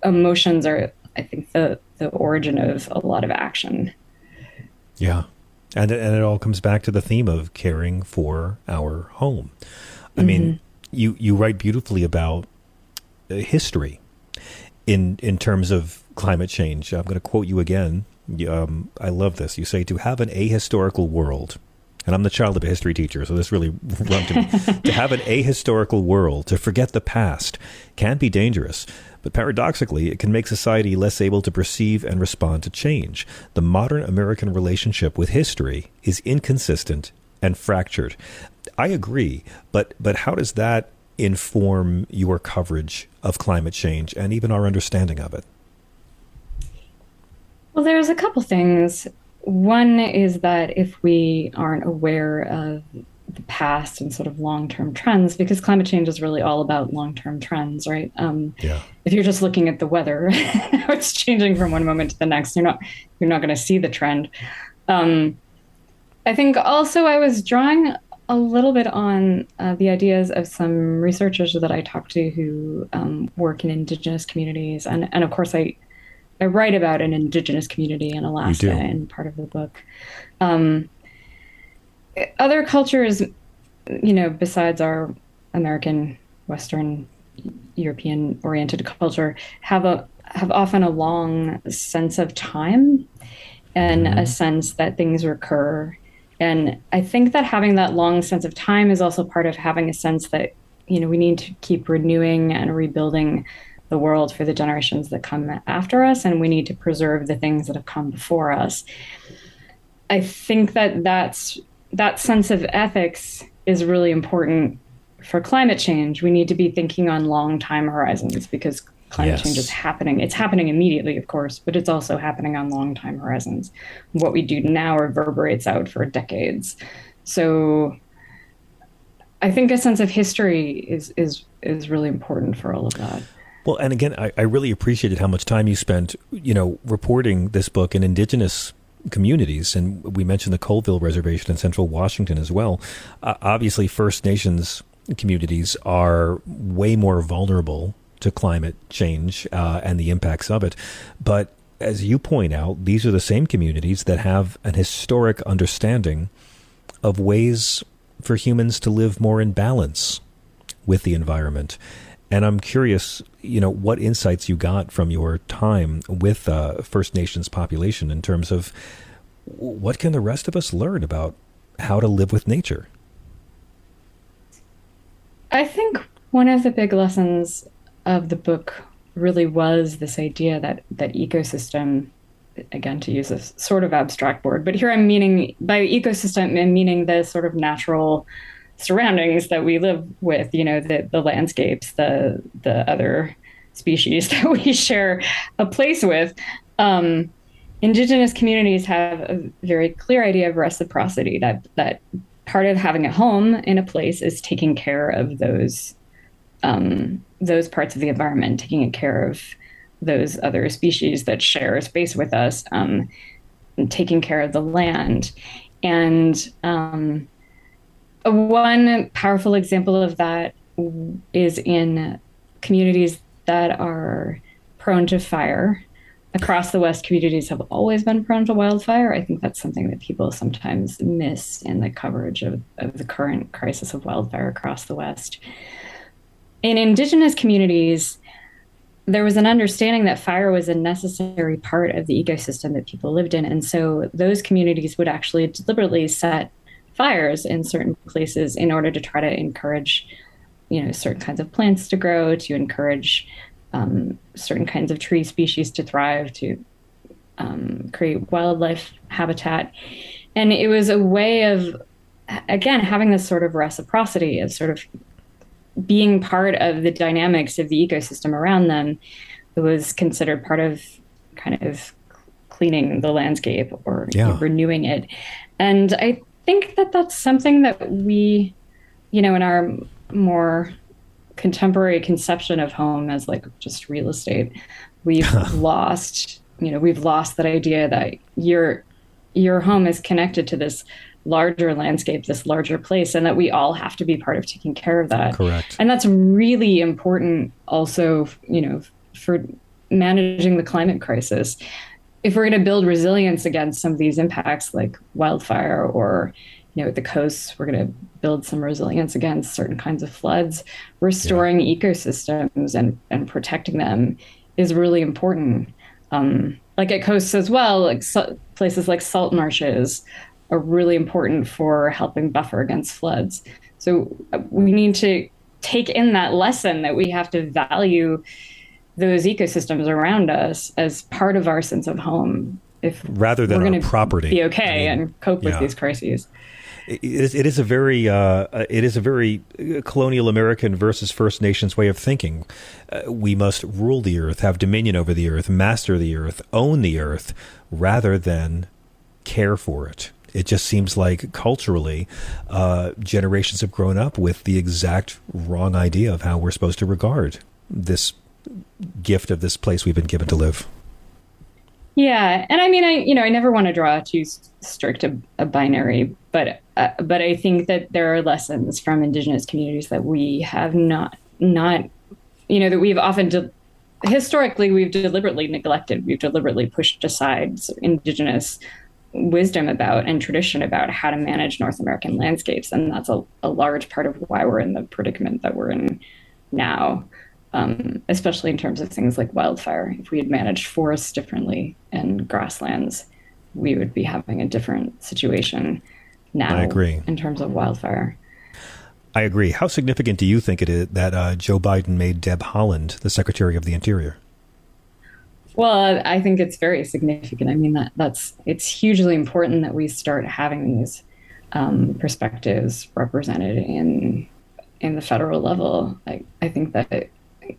emotions are, I think, the the origin of a lot of action. Yeah. And, and it all comes back to the theme of caring for our home. I mm-hmm. mean, you, you write beautifully about uh, history in, in terms of climate change. I'm going to quote you again. Um, I love this. You say, to have an ahistorical world, and I'm the child of a history teacher, so this really to me. to have an ahistorical world, to forget the past, can be dangerous. But paradoxically, it can make society less able to perceive and respond to change. The modern American relationship with history is inconsistent and fractured. I agree, but but how does that inform your coverage of climate change and even our understanding of it? Well, there's a couple things. One is that if we aren't aware of the past and sort of long-term trends because climate change is really all about long-term trends right um, yeah. if you're just looking at the weather it's changing from one moment to the next you're not you're not going to see the trend um, i think also i was drawing a little bit on uh, the ideas of some researchers that i talked to who um, work in indigenous communities and, and of course i i write about an indigenous community in alaska in part of the book um, other cultures, you know, besides our American, Western, European oriented culture, have a have often a long sense of time and mm-hmm. a sense that things recur. And I think that having that long sense of time is also part of having a sense that, you know, we need to keep renewing and rebuilding the world for the generations that come after us, and we need to preserve the things that have come before us. I think that that's that sense of ethics is really important for climate change. We need to be thinking on long time horizons because climate yes. change is happening. It's happening immediately, of course, but it's also happening on long time horizons. What we do now reverberates out for decades. So I think a sense of history is is is really important for all of that. Well, and again, I, I really appreciated how much time you spent, you know, reporting this book in indigenous communities, and we mentioned the Colville Reservation in Central Washington as well. Uh, obviously, First Nations communities are way more vulnerable to climate change uh, and the impacts of it, but as you point out, these are the same communities that have an historic understanding of ways for humans to live more in balance with the environment. And I'm curious, you know, what insights you got from your time with uh, First Nations population in terms of what can the rest of us learn about how to live with nature? I think one of the big lessons of the book really was this idea that that ecosystem again to use a sort of abstract word but here i'm meaning by ecosystem i'm meaning the sort of natural surroundings that we live with you know the the landscapes the the other species that we share a place with um, indigenous communities have a very clear idea of reciprocity that that part of having a home in a place is taking care of those um, those parts of the environment taking care of those other species that share a space with us, um, taking care of the land. And um, one powerful example of that is in communities that are prone to fire. Across the West, communities have always been prone to wildfire. I think that's something that people sometimes miss in the coverage of, of the current crisis of wildfire across the West. In Indigenous communities, there was an understanding that fire was a necessary part of the ecosystem that people lived in. And so those communities would actually deliberately set fires in certain places in order to try to encourage, you know, certain kinds of plants to grow, to encourage um, certain kinds of tree species to thrive, to um, create wildlife habitat. And it was a way of, again, having this sort of reciprocity of sort of being part of the dynamics of the ecosystem around them it was considered part of kind of cleaning the landscape or yeah. you know, renewing it. And I think that that's something that we, you know, in our more contemporary conception of home as like just real estate, we've lost, you know, we've lost that idea that your your home is connected to this larger landscape, this larger place, and that we all have to be part of taking care of that. Correct. And that's really important also, you know, for managing the climate crisis. If we're going to build resilience against some of these impacts like wildfire or you know, at the coasts, we're going to build some resilience against certain kinds of floods. Restoring yeah. ecosystems and, and protecting them is really important. Um, like at coasts as well, like so, places like salt marshes are really important for helping buffer against floods. So uh, we need to take in that lesson that we have to value those ecosystems around us as part of our sense of home. If rather than our property, be okay I mean, and cope with yeah. these crises. It is, it is a very uh, it is a very colonial American versus First Nations way of thinking. Uh, we must rule the earth, have dominion over the earth, master the earth, own the earth, rather than care for it. It just seems like culturally, uh, generations have grown up with the exact wrong idea of how we're supposed to regard this gift of this place we've been given to live. Yeah, and I mean, I you know, I never want to draw too strict a, a binary, but uh, but I think that there are lessons from Indigenous communities that we have not not you know that we've often de- historically we've deliberately neglected, we've deliberately pushed aside Indigenous wisdom about and tradition about how to manage North American landscapes. And that's a, a large part of why we're in the predicament that we're in now, um, especially in terms of things like wildfire. If we had managed forests differently and grasslands, we would be having a different situation now I agree. in terms of wildfire. I agree. How significant do you think it is that uh, Joe Biden made Deb Haaland the Secretary of the Interior? Well, I think it's very significant. I mean that that's it's hugely important that we start having these um, perspectives represented in in the federal level. I, I think that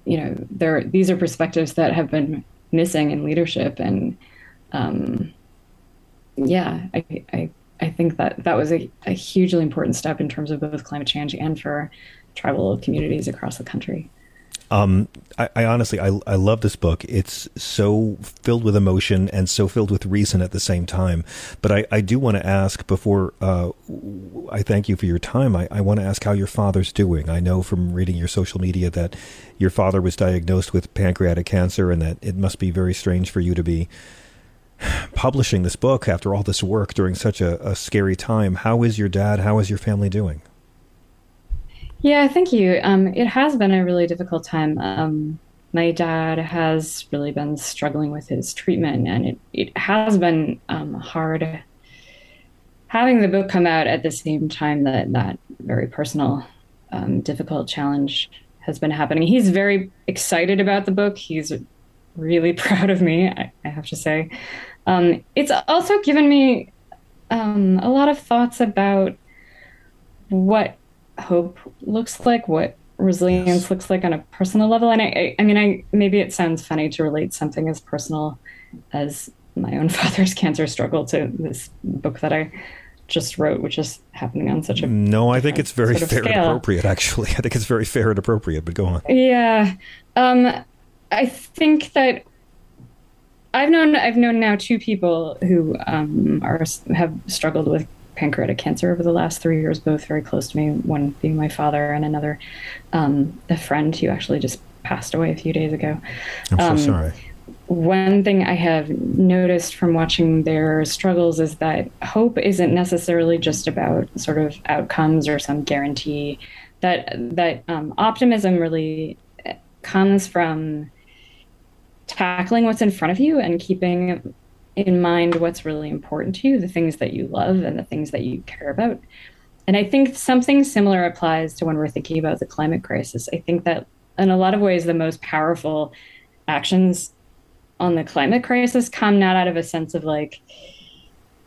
you know there these are perspectives that have been missing in leadership, and um, yeah, I, I I think that that was a, a hugely important step in terms of both climate change and for tribal communities across the country. Um, I, I, honestly, I, I love this book. It's so filled with emotion and so filled with reason at the same time. But I, I do want to ask before uh, I thank you for your time. I, I want to ask how your father's doing. I know from reading your social media that your father was diagnosed with pancreatic cancer and that it must be very strange for you to be publishing this book after all this work during such a, a scary time. How is your dad? How is your family doing? Yeah, thank you. Um, it has been a really difficult time. Um, my dad has really been struggling with his treatment, and it, it has been um, hard having the book come out at the same time that that very personal, um, difficult challenge has been happening. He's very excited about the book. He's really proud of me, I, I have to say. Um, it's also given me um, a lot of thoughts about what hope looks like, what resilience yes. looks like on a personal level. And I, I, I, mean, I maybe it sounds funny to relate something as personal as my own father's cancer struggle to this book that I just wrote, which is happening on such a no. I think it's very sort of fair scale. and appropriate. Actually, I think it's very fair and appropriate. But go on. Yeah, um, I think that I've known I've known now two people who um, are have struggled with pancreatic cancer over the last three years, both very close to me, one being my father and another um, a friend who actually just passed away a few days ago. I'm um, so sorry. One thing I have noticed from watching their struggles is that hope isn't necessarily just about sort of outcomes or some guarantee. That that um, optimism really comes from tackling what's in front of you and keeping in mind what's really important to you, the things that you love and the things that you care about. And I think something similar applies to when we're thinking about the climate crisis. I think that in a lot of ways, the most powerful actions on the climate crisis come not out of a sense of like,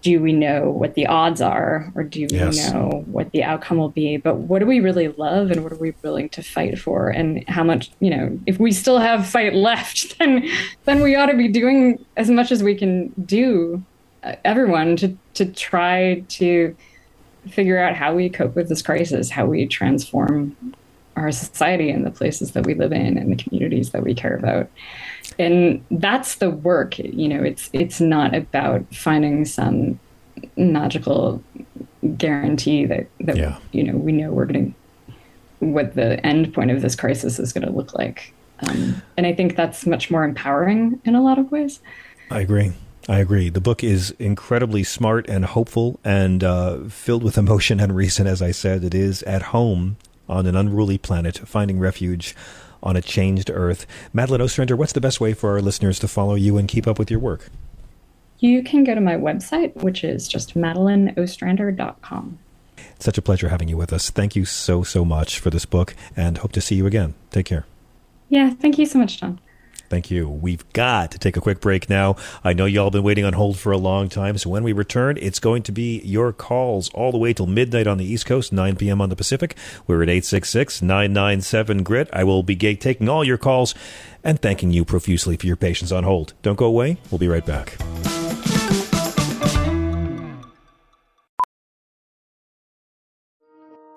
do we know what the odds are or do we yes. know what the outcome will be but what do we really love and what are we willing to fight for and how much you know if we still have fight left then then we ought to be doing as much as we can do uh, everyone to to try to figure out how we cope with this crisis how we transform our society and the places that we live in and the communities that we care about and that's the work you know it's it's not about finding some magical guarantee that that yeah. you know we know we're going to what the end point of this crisis is going to look like um, and i think that's much more empowering in a lot of ways i agree I agree. The book is incredibly smart and hopeful and uh, filled with emotion and reason. As I said, it is at home on an unruly planet, finding refuge on a changed earth. Madeline Ostrander, what's the best way for our listeners to follow you and keep up with your work? You can go to my website, which is just madelineostrander.com. It's such a pleasure having you with us. Thank you so, so much for this book and hope to see you again. Take care. Yeah, thank you so much, John. Thank you. We've got to take a quick break now. I know y'all been waiting on hold for a long time, so when we return, it's going to be your calls all the way till midnight on the East Coast, 9 p.m. on the Pacific. We're at 866 997 GRIT. I will be taking all your calls and thanking you profusely for your patience on hold. Don't go away. We'll be right back.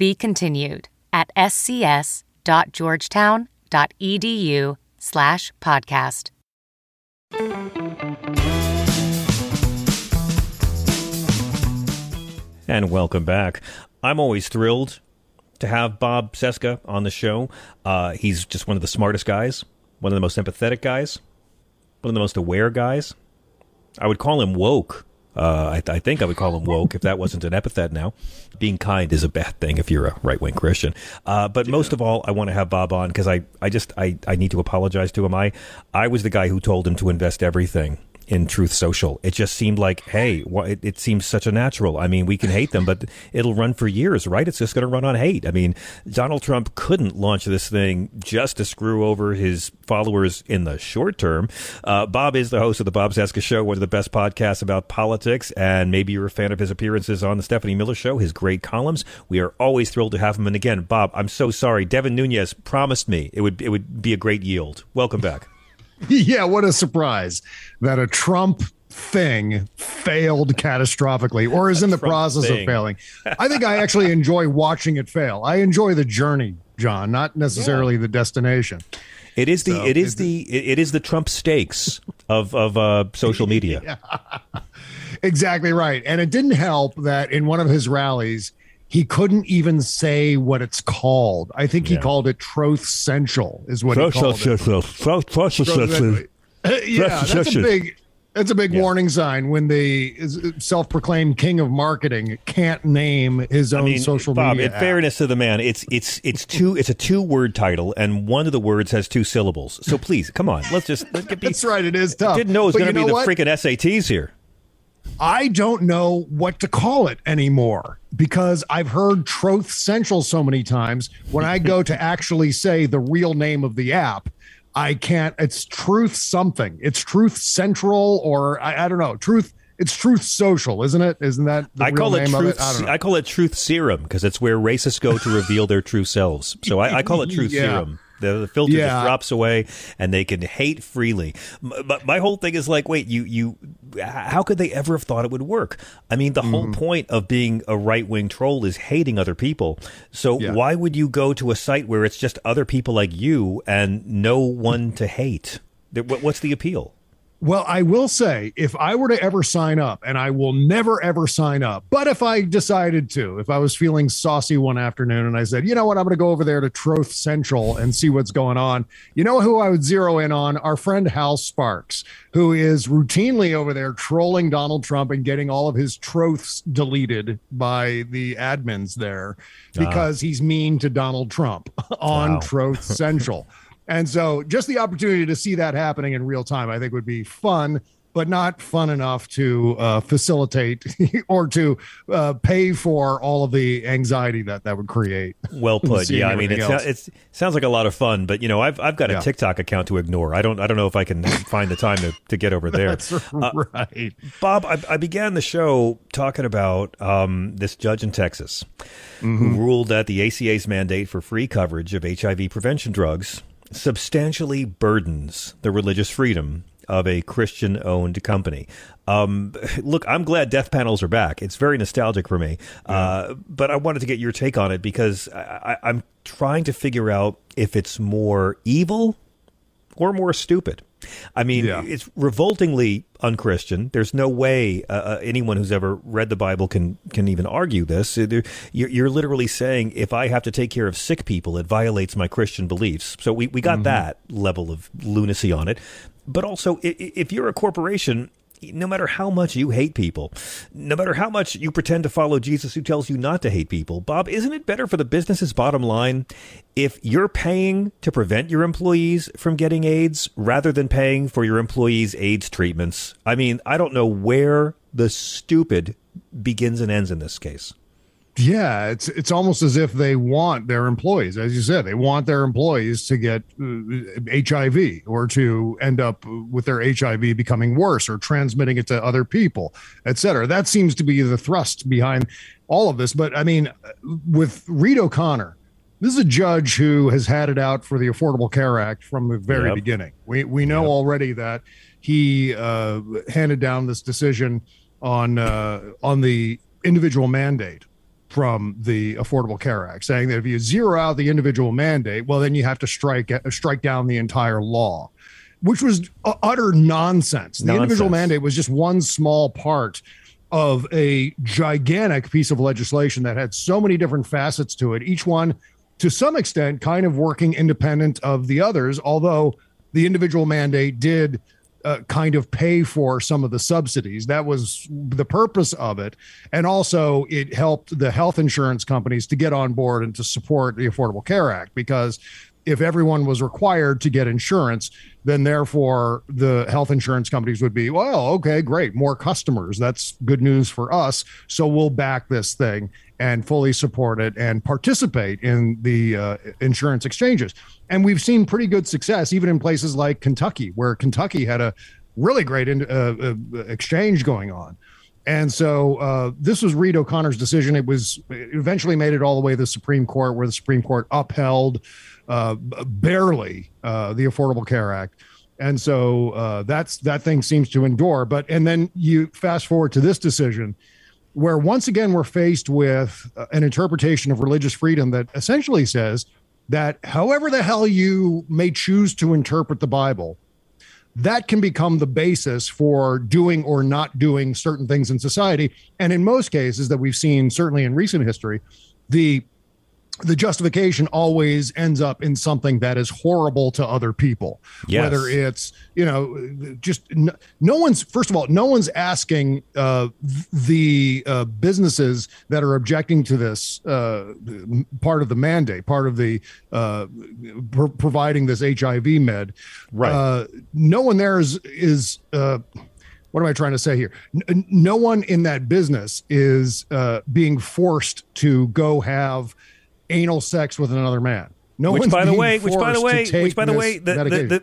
Be continued at scs.georgetown.edu slash podcast. And welcome back. I'm always thrilled to have Bob Cesca on the show. Uh, he's just one of the smartest guys, one of the most empathetic guys, one of the most aware guys. I would call him woke. Uh, I, th- I, think I would call him woke if that wasn't an epithet now. Being kind is a bad thing if you're a right wing Christian. Uh, but yeah. most of all, I want to have Bob on because I, I just I, I need to apologize to him. I I was the guy who told him to invest everything in Truth Social. It just seemed like, hey, it, it, seems such a natural. I mean, we can hate them, but it'll run for years, right? It's just going to run on hate. I mean, Donald Trump couldn't launch this thing just to screw over his followers in the short term. Uh, Bob is the host of the Bob Cesca Show, one of the best podcasts about politics, and maybe you're a fan of his appearances on the Stephanie Miller Show, his great columns. We are always thrilled to have him. And again, Bob, I'm so sorry. Devin Nunes promised me it would it would be a great yield. Welcome back. yeah, what a surprise that a Trump thing failed catastrophically or is in the Trump process thing. of failing. I think I actually enjoy watching it fail. I enjoy the journey, John, not necessarily yeah. the destination. It is the so, it is the it is the Trump stakes of of uh, social media. Yeah. exactly right. And it didn't help that in one of his rallies he couldn't even say what it's called. I think he yeah. called it Troth Central, is what he called it. Uh, yeah, that's a big. That's a big yeah. warning sign when the uh, self-proclaimed king of marketing can't name his own I mean, social Bob, media. In app. fairness to the man, it's it's it's two it's a two-word title, and one of the words has two syllables. So please, come on, let's just. Let's get, be, That's right. It is tough. Didn't know it was going to be the what? freaking SATs here. I don't know what to call it anymore because I've heard Truth Central so many times. When I go to actually say the real name of the app, I can't. It's Truth something. It's Truth Central, or I, I don't know. Truth. It's Truth Social, isn't it? Isn't that I call it Truth? It? I, I, call it Truth Serum because it's where racists go to reveal their true selves. So I, I call it Truth yeah. Serum. The, the filter yeah. just drops away, and they can hate freely. But my whole thing is like, wait, you you, how could they ever have thought it would work? I mean, the mm. whole mm-hmm. point of being a right wing troll is hating other people. So yeah. why would you go to a site where it's just other people like you and no one to hate? What's the appeal? Well, I will say if I were to ever sign up, and I will never ever sign up, but if I decided to, if I was feeling saucy one afternoon and I said, you know what, I'm going to go over there to Troth Central and see what's going on, you know who I would zero in on? Our friend Hal Sparks, who is routinely over there trolling Donald Trump and getting all of his troths deleted by the admins there ah. because uh. he's mean to Donald Trump on wow. Truth Central. And so just the opportunity to see that happening in real time, I think would be fun, but not fun enough to uh, facilitate or to uh, pay for all of the anxiety that that would create. Well put. yeah, I mean, it sounds like a lot of fun, but you know, I've I've got a yeah. TikTok account to ignore. I don't I don't know if I can find the time to, to get over there. That's uh, right, Bob. I, I, began the show talking about um, this judge in Texas mm-hmm. who ruled that the ACA's mandate for free coverage of HIV prevention drugs substantially burdens the religious freedom of a Christian owned company. Um, look, I'm glad death panels are back. It's very nostalgic for me. Yeah. Uh, but I wanted to get your take on it because I, I'm trying to figure out if it's more evil or more stupid. I mean, yeah. it's revoltingly unchristian. There's no way uh, uh, anyone who's ever read the Bible can can even argue this. You're, you're, literally saying if I have to take care of sick people, it violates my Christian beliefs. So we, we got mm-hmm. that level of lunacy on it. But also, if you're a corporation no matter how much you hate people, no matter how much you pretend to follow Jesus who tells you not to hate people, Bob, isn't it better for the business's bottom line if you're paying to prevent your employees from getting AIDS rather than paying for your employees' AIDS treatments? I mean, I don't know where the stupid begins and ends in this case. Yeah, it's it's almost as if they want their employees, as you said, they want their employees to get uh, HIV or to end up with their HIV becoming worse or transmitting it to other people, et cetera. That seems to be the thrust behind all of this. But I mean, with Reed O'Connor, this is a judge who has had it out for the Affordable Care Act from the very Yep. beginning. We we know already that he uh, handed down this decision on uh, on the individual mandate from the Affordable Care Act, saying that if you zero out the individual mandate, well, then you have to strike uh, strike down the entire law, which was uh, utter nonsense. The individual mandate was just one small part of a gigantic piece of legislation that had so many different facets to it, each one to some extent kind of working independent of the others, although the individual mandate did uh, kind of pay for some of the subsidies. That was the purpose of it. And also, it helped the health insurance companies to get on board and to support the Affordable Care Act because if everyone was required to get insurance, then therefore the health insurance companies would be, well, okay, great, more customers. That's good news for us. So we'll back this thing and fully support it and participate in the uh, insurance exchanges. And we've seen pretty good success, even in places like Kentucky, where Kentucky had a really great in, uh, uh, exchange going on. And so uh, this was Reed O'Connor's decision. It was it eventually made it all the way to the Supreme Court, where the Supreme Court upheld uh, barely uh, the Affordable Care Act. And so uh, that's that thing seems to endure. But and then you fast forward to this decision, where once again we're faced with uh, an interpretation of religious freedom that essentially says that however the hell you may choose to interpret the Bible, that can become the basis for doing or not doing certain things in society. And in most cases that we've seen, certainly in recent history, the the justification always ends up in something that is horrible to other people. Yes. Whether it's, you know, just no, no one's, first of all, no one's asking uh, the uh, businesses that are objecting to this uh, part of the mandate, part of the uh, pro- providing this HIV med. Right. Uh, no one there is, is, uh, what am I trying to say here? No one in that business is uh, being forced to go have anal sex with another man. No which, by the way, which by the way, which by the way, the, the,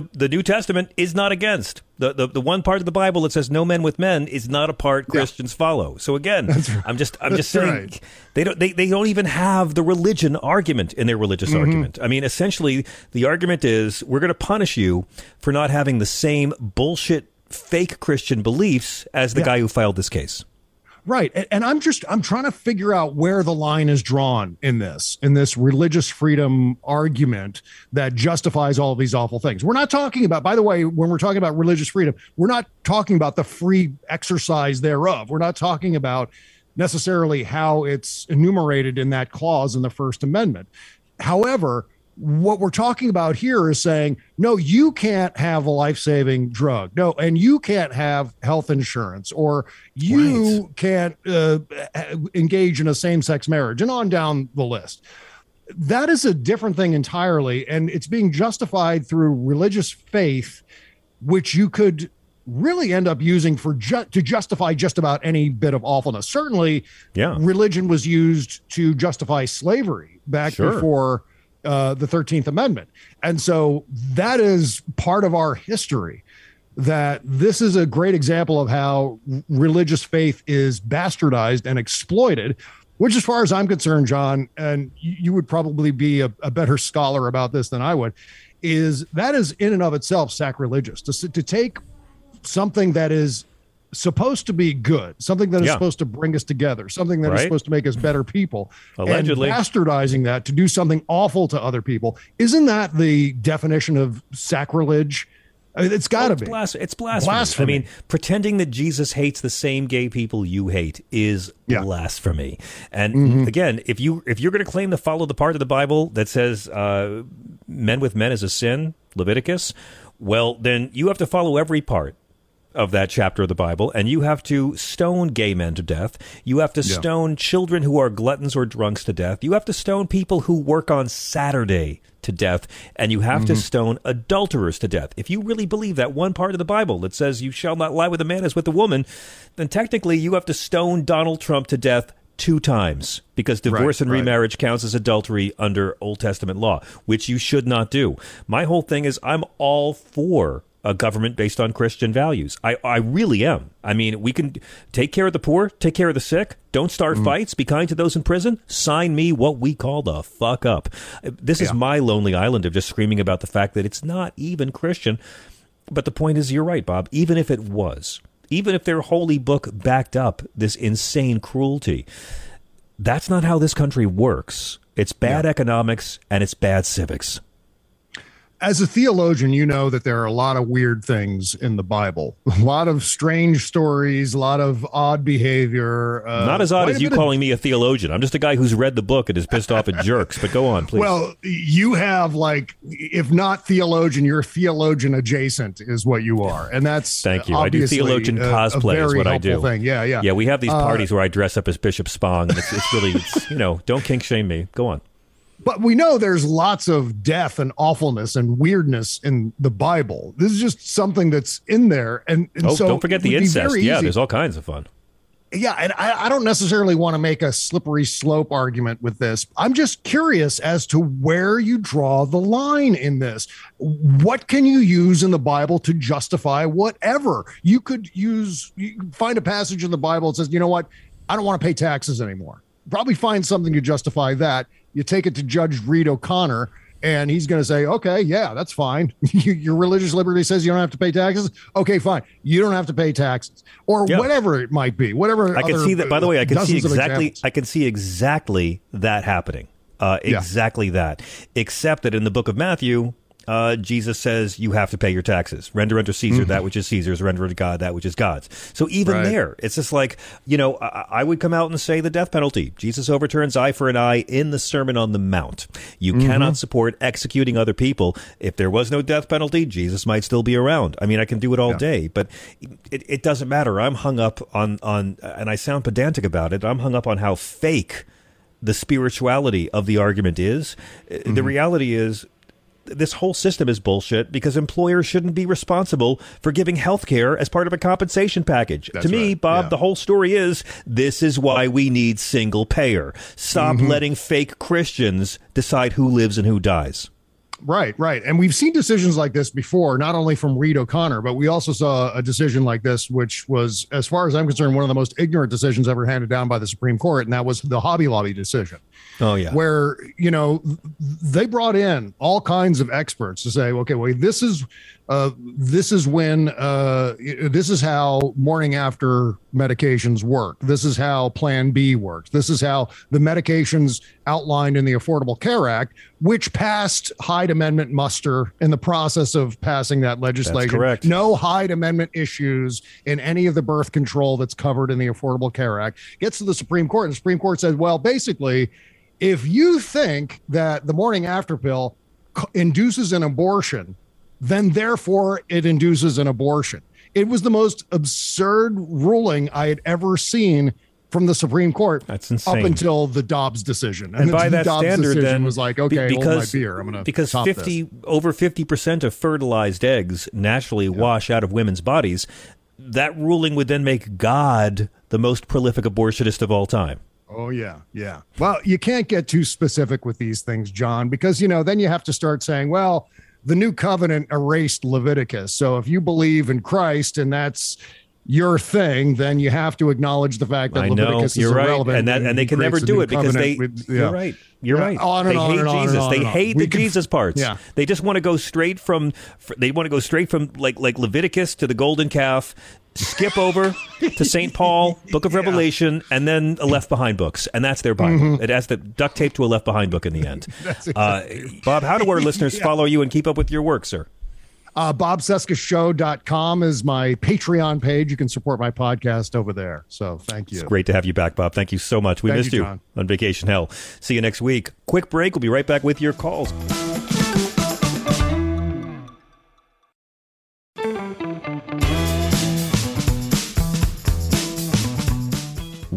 the, the, New Testament is not against the, the the one part of the Bible that says no men with men is not a part Christians follow. So again, I'm just I'm just saying right. they don't they, they don't even have the religion argument in their religious Mhm. argument. I mean, essentially, the argument is we're going to punish you for not having the same bullshit fake Christian beliefs as the Yeah. guy who filed this case. Right. And, and I'm just I'm trying to figure out where the line is drawn in this, in this religious freedom argument that justifies all of these awful things. We're not talking about, by the way, when we're talking about religious freedom, we're not talking about the free exercise thereof. We're not talking about necessarily how it's enumerated in that clause in the First Amendment. However, what we're talking about here is saying no you can't have a life-saving drug no and you can't have health insurance or you can't uh, engage in a same-sex marriage and on down the list that is a different thing entirely and it's being justified through religious faith which you could really end up using for ju- to justify just about any bit of awfulness certainly Yeah. religion was used to justify slavery back Sure. before uh, the 13th Amendment. And so that is part of our history. That this is a great example of how religious faith is bastardized and exploited, which, as far as I'm concerned, John, and you would probably be a, a better scholar about this than I would, is that is in and of itself sacrilegious to, to take something that is supposed to be good, something that is Yeah. supposed to bring us together, something that is Right. supposed to make us better people, Allegedly. and bastardizing that to do something awful to other people. Isn't that the definition of sacrilege? I mean, it's got to Well, it's be. blas- it's blasphemy. Blasphemy. I mean, pretending that Jesus hates the same gay people you hate is blasphemy. And Mhm. again, if you if you're going to claim to follow the part of the Bible that says uh, men with men is a sin, Leviticus, well, then you have to follow every part of that chapter of the Bible, and you have to stone gay men to death. You have to Yeah. stone children who are gluttons or drunks to death. You have to stone people who work on Saturday to death, and you have to Mhm. stone adulterers to death. If you really believe that one part of the Bible that says you shall not lie with a man as with a woman, then technically you have to stone Donald Trump to death two times because divorce Right, and right. remarriage counts as adultery under Old Testament law, which you should not do. My whole thing is I'm all for a government based on Christian values. I, I really am. I mean, we can take care of the poor, take care of the sick, don't start Mm. fights, be kind to those in prison. Sign me what we call the fuck up. This is my lonely island of just screaming about the fact that it's not even Christian. But the point is, you're right, Bob. Even if it was, even if their holy book backed up this insane cruelty, that's not how this country works. It's bad economics and it's bad civics. As a theologian, you know that there are a lot of weird things in the Bible, a lot of strange stories, a lot of odd behavior. Uh, Not as odd as you bit of- calling me a theologian. I'm just a guy who's read the book and is pissed off at jerks. But go on, please. Well, you have like, if not theologian, you're theologian adjacent, is what you are, and that's Thank you. I do theologian a- a cosplay is what I do. Thing. Yeah, yeah, Yeah, we have these Uh, parties where I dress up as Bishop Spong. And it's, it's really, it's, you know, don't kink shame me. Go on. But we know there's lots of death and awfulness and weirdness in the Bible. This is just something that's in there, and, and Oh, so don't forget the incest. Yeah, easy- there's all kinds of fun. yeah, and I, I don't necessarily want to make a slippery slope argument with this. I'm just curious as to where you draw the line in this. What can you use in the Bible to justify whatever? You could use, you find a passage in the Bible that says, you know what, I don't want to pay taxes anymore. Probably find something to justify that. You take it to Judge Reed O'Connor. And he's going to say, okay, yeah, that's fine. Your religious liberty says you don't have to pay taxes. Okay, fine. You don't have to pay taxes or Yeah. whatever it might be. Whatever. I can other, see that. By the way, I can see exactly. I can see exactly that happening. Uh, Yeah. exactly that. Except that in the book of Matthew, uh, Jesus says you have to pay your taxes. Render unto Caesar Mhm. that which is Caesar's. Render unto God that which is God's. So even Right. there, it's just like you know. I, I would come out and say the death penalty. Jesus overturns eye for an eye in the Sermon on the Mount. You Mhm. cannot support executing other people. If there was no death penalty, Jesus might still be around. I mean, I can do it all Yeah. day, but it, it doesn't matter. I'm hung up on on, and I sound pedantic about it. I'm hung up on how fake the spirituality of the argument is. Uh, The Mm-hmm. reality is. This whole system is bullshit because employers shouldn't be responsible for giving health care as part of a compensation package. That's to me, right. Bob, Yeah. the whole story is this is why we need single payer. Stop Mhm. letting fake Christians decide who lives and who dies. Right, right. And we've seen decisions like this before, not only from Reed O'Connor, but we also saw a decision like this, which was, as far as I'm concerned, one of the most ignorant decisions ever handed down by the Supreme Court. And that was the Hobby Lobby decision. Oh yeah. where you know they brought in all kinds of experts to say okay well this is uh this is when uh this is how morning after medications work this is how plan b works this is how the medications outlined in the affordable care act which passed hyde amendment muster in the process of passing that legislation correct. no hyde amendment issues in any of the birth control that's covered in the affordable care act gets to the supreme court and the supreme court says well basically if you think that the morning after pill induces an abortion, then therefore it induces an abortion. It was the most absurd ruling I had ever seen from the Supreme Court. That's insane. Up until the Dobbs decision, and the by that Dobbs standard, decision then was like, okay, because hold my beer. I'm gonna because top this. fifty over fifty percent of fertilized eggs naturally wash out of women's bodies. That ruling would then make God the most prolific abortionist of all time. Oh yeah, yeah. Well, you can't get too specific with these things, John, because you know then you have to start saying, well, the new covenant erased Leviticus. So if you believe in Christ and that's your thing, then you have to acknowledge the fact that I know Leviticus you're is right, irrelevant, and that and they can never do it because they. with- You're right. You're Yeah, right. on and they on hate and on and Jesus. on they hate the Jesus parts. Yeah. They just want to go straight from. They want to go straight from like like Leviticus to the golden calf. Skip over to St. Paul, Book of Revelation, and then a Left Behind books, and that's their Bible. Mhm. It has the duct tape to a Left Behind book in the end. That's uh, Bob, how do our listeners Yeah. follow you and keep up with your work, sir? Uh, BobCescashow.com is my Patreon page. You can support my podcast over there. So thank you. It's great to have you back, Bob. Thank you so much. We Thank missed you, you, on vacation hell. See you next week. Quick break. We'll be right back with your calls.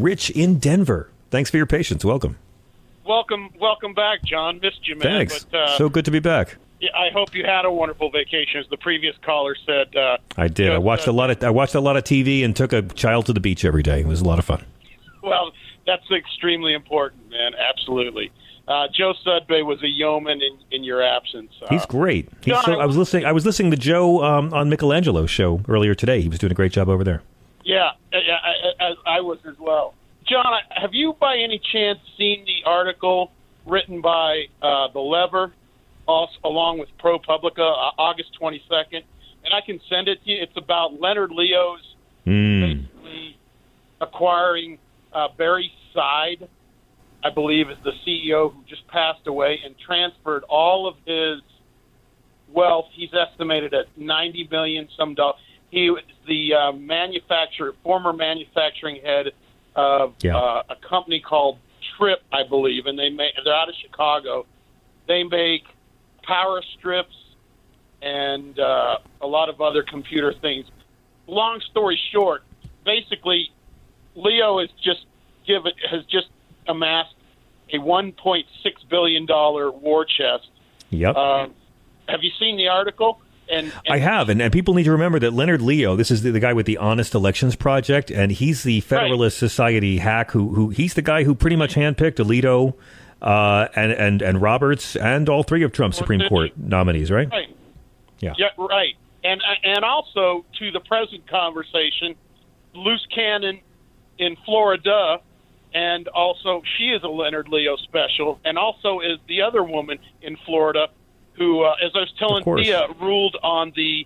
Rich in Denver. Thanks for your patience. Welcome. Welcome, welcome back, John. Missed you, man. Thanks. But, uh, so good to be back. yeah, I hope you had a wonderful vacation, as the previous caller said. Uh, I did. I watched uh, a lot of I watched a lot of TV and took a child to the beach every day. It was a lot of fun. Well, that's extremely important, man. Absolutely. Uh, Joe Sudbay was a yeoman in, in your absence. Uh, He's great. He's John, so, I was listening. I was listening to Joe um, on Michelangelo's show earlier today. He was doing a great job over there. Yeah, I, I, was as well. John, have you by any chance seen the article written by uh, the Lever, also, along with ProPublica, uh, August 22nd? And I can send it to you. It's about Leonard Leo's Mm. basically acquiring uh, Barre Seid, I believe, is the CEO who just passed away, and transferred all of his wealth. He's estimated at 90 million some dollars. He was the uh, manufacturer, former manufacturing head of Yeah. uh, a company called Tripp, I believe, and they make they're out of Chicago. They make power strips and uh, a lot of other computer things. Long story short, basically, Leo is just given has just amassed a 1.6 billion dollar war chest. Yep. Um, have you seen the article? And, and I have, and, and people need to remember that Leonard Leo, this is the, the guy with the Honest Elections Project, and he's the Federalist Society hack who, who he's the guy who pretty much handpicked Alito uh, and, and, and Roberts and all three of Trump's Supreme Court nominees, right? Right. Yeah. Yeah, right. And and also to the present conversation, loose cannon in Florida, and also she is a Leonard Leo special, and also is the other woman in Florida who, uh, as I was telling. Thea, ruled on the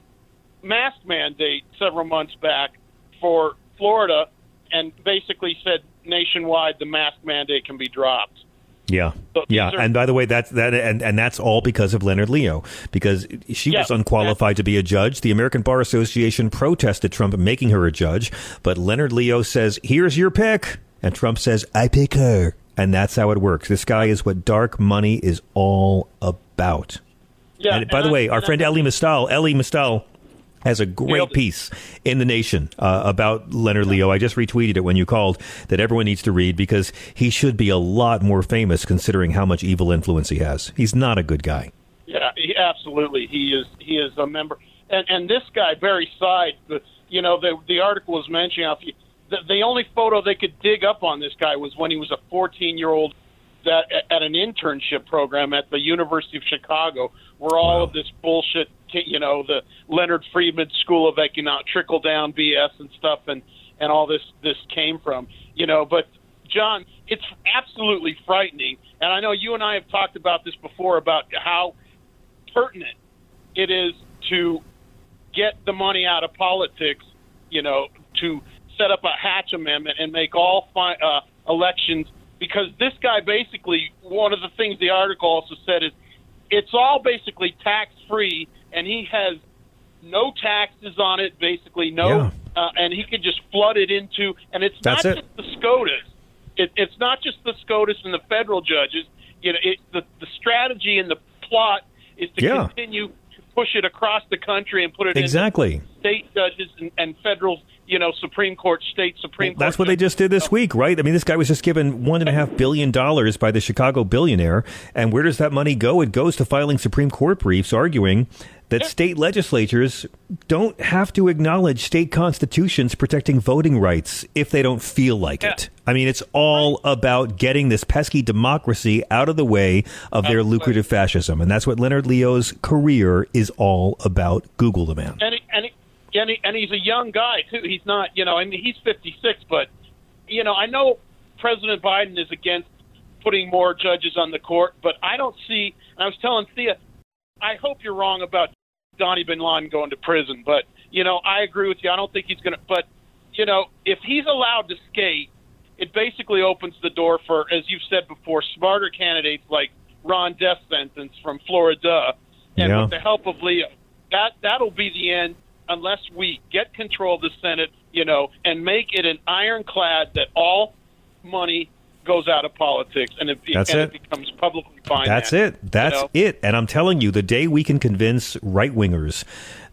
mask mandate several months back for Florida, and basically said nationwide the mask mandate can be dropped. Yeah, So yeah, are- and by the way, that's that, and and that's all because of Leonard Leo, because she was unqualified to be a judge. The American Bar Association protested Trump making her a judge, but Leonard Leo says, "Here's your pick," and Trump says, "I pick her," and that's how it works. This guy is what dark money is all about. Yeah, and by and the I- way, our and I- friend Elie Mystal, Elie Mystal, has a great piece in the Nation uh, about Leonard Leo. I just retweeted it when you called that everyone needs to read because he should be a lot more famous considering how much evil influence he has. He's not a good guy. Yeah, he, absolutely. He is he is a member, and and this guy Barre Seid, the, you know, the the article was mentioning how if you, the, the only photo they could dig up on this guy was when he was a 14 year old that at an internship program at the University of Chicago, where all of this bullshit, you know, the Leonard Friedman School of Economics, trickle down BS and stuff, and and all this this came from, you know. But John, it's absolutely frightening, and I know you and I have talked about this before about how pertinent it is to get the money out of politics, you know, to set up a Hatch Amendment and make all fi- uh, elections. Because this guy basically, one of the things the article also said is it's all basically tax free, and he has no taxes on it, basically no, Yeah. uh, and he could just flood it into, and it's That's not it. just the SCOTUS. It, it's not just the SCOTUS and the federal judges. You know, it, the the strategy and the plot is to Yeah. continue to push it across the country and put it Exactly. state judges and, and federal, you know, Supreme Court, state Supreme Court. That's what they just did this week, right? I mean, this guy was just given one and a half billion dollars by the Chicago billionaire, and where does that money go? It goes to filing Supreme Court briefs arguing that state legislatures don't have to acknowledge state constitutions protecting voting rights if they don't feel like it. I mean, it's all about getting this pesky democracy out of the way of their lucrative fascism, and that's what Leonard Leo's career is all about. Google the man. and he, and he, and, he, and he's a young guy too. He's not, you know, I mean, he's 56, but you know, I know President Biden is against putting more judges on the court, but I don't see. And I was telling Thea, I hope you're wrong about Donnie Bin Laden going to prison, but you know, I agree with you. I don't think he's going to. But you know, if he's allowed to skate, it basically opens the door for, as you've said before, smarter candidates like Ron DeSantis from Florida, and Yeah. with the help of Leo, that that'll be the end unless we get control of the Senate, you know, and make it an ironclad that all money goes out of politics and it, That's and it. it becomes publicly financed. That's it. That's you know? it. And I'm telling you, the day we can convince right wingers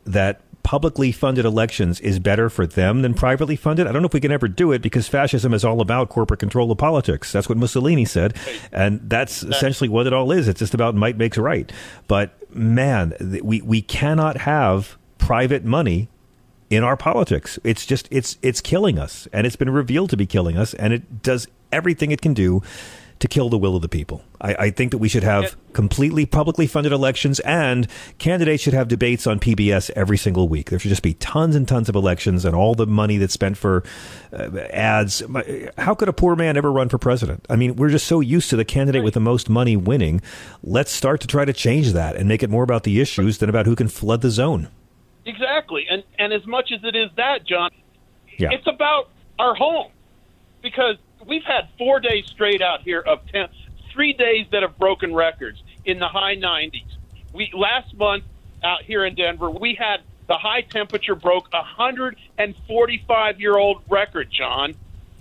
that publicly funded elections is better for them than privately funded, I don't know if we can ever do it because fascism is all about corporate control of politics. That's what Mussolini said. And that's essentially what it all is. It's just about might makes right. But man, we, we cannot have private money in our politics. It's just it's it's killing us, and it's been revealed to be killing us, and it does everything it can do to kill the will of the people. I, I think that we should have completely publicly funded elections, and candidates should have debates on PBS every single week. There should just be tons and tons of elections, and all the money that's spent for uh, ads. How could a poor man ever run for president? I mean, we're just so used to the candidate with the most money winning. Let's start to try to change that and make it more about the issues than about who can flood the zone. Exactly, and and as much as it is that, John, Yeah. it's about our home because we've had four days straight out here of ten, three days that have broken records in the high 90s. We last month out here in Denver, we had the high temperature broke a 145 year old record, John.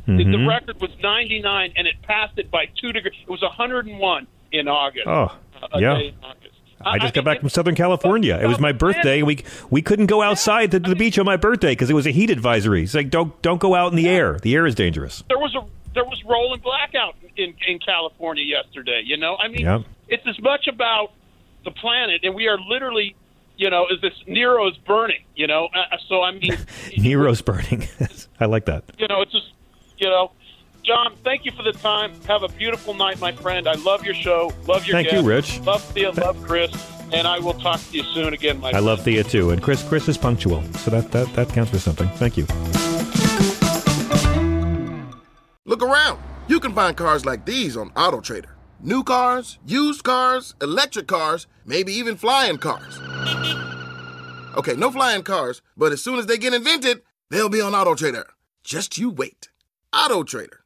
The- The mm-hmm. record was 99, and it passed it by two degrees. It was 101 in August. Oh, uh, a yeah. day August. I just got back from Southern California. It was my birthday. We we couldn't go outside to the beach on my birthday because it was a heat advisory. It's like don't don't go out in the air. The air is dangerous. there was a there was rolling blackout in in California yesterday. You know, I mean, Yep. it's as much about the planet, and we are literally, you know, is this Nero's burning. You know, uh, so I mean, Nero's burning. I like that. you know, it's just, you know, John, thank you for the time. Have a beautiful night, my friend. I love your show. Love your Thank you, guests. Rich. Love Thea. Love Chris. And I will talk to you soon again, my friend. I love Thea too, and Chris Chris is punctual, so that that that counts for something. Thank you. Look around. You can find cars like these on AutoTrader. New cars, used cars, electric cars, maybe even flying cars. Okay, no flying cars, but as soon as they get invented, they'll be on AutoTrader. Just you wait. AutoTrader.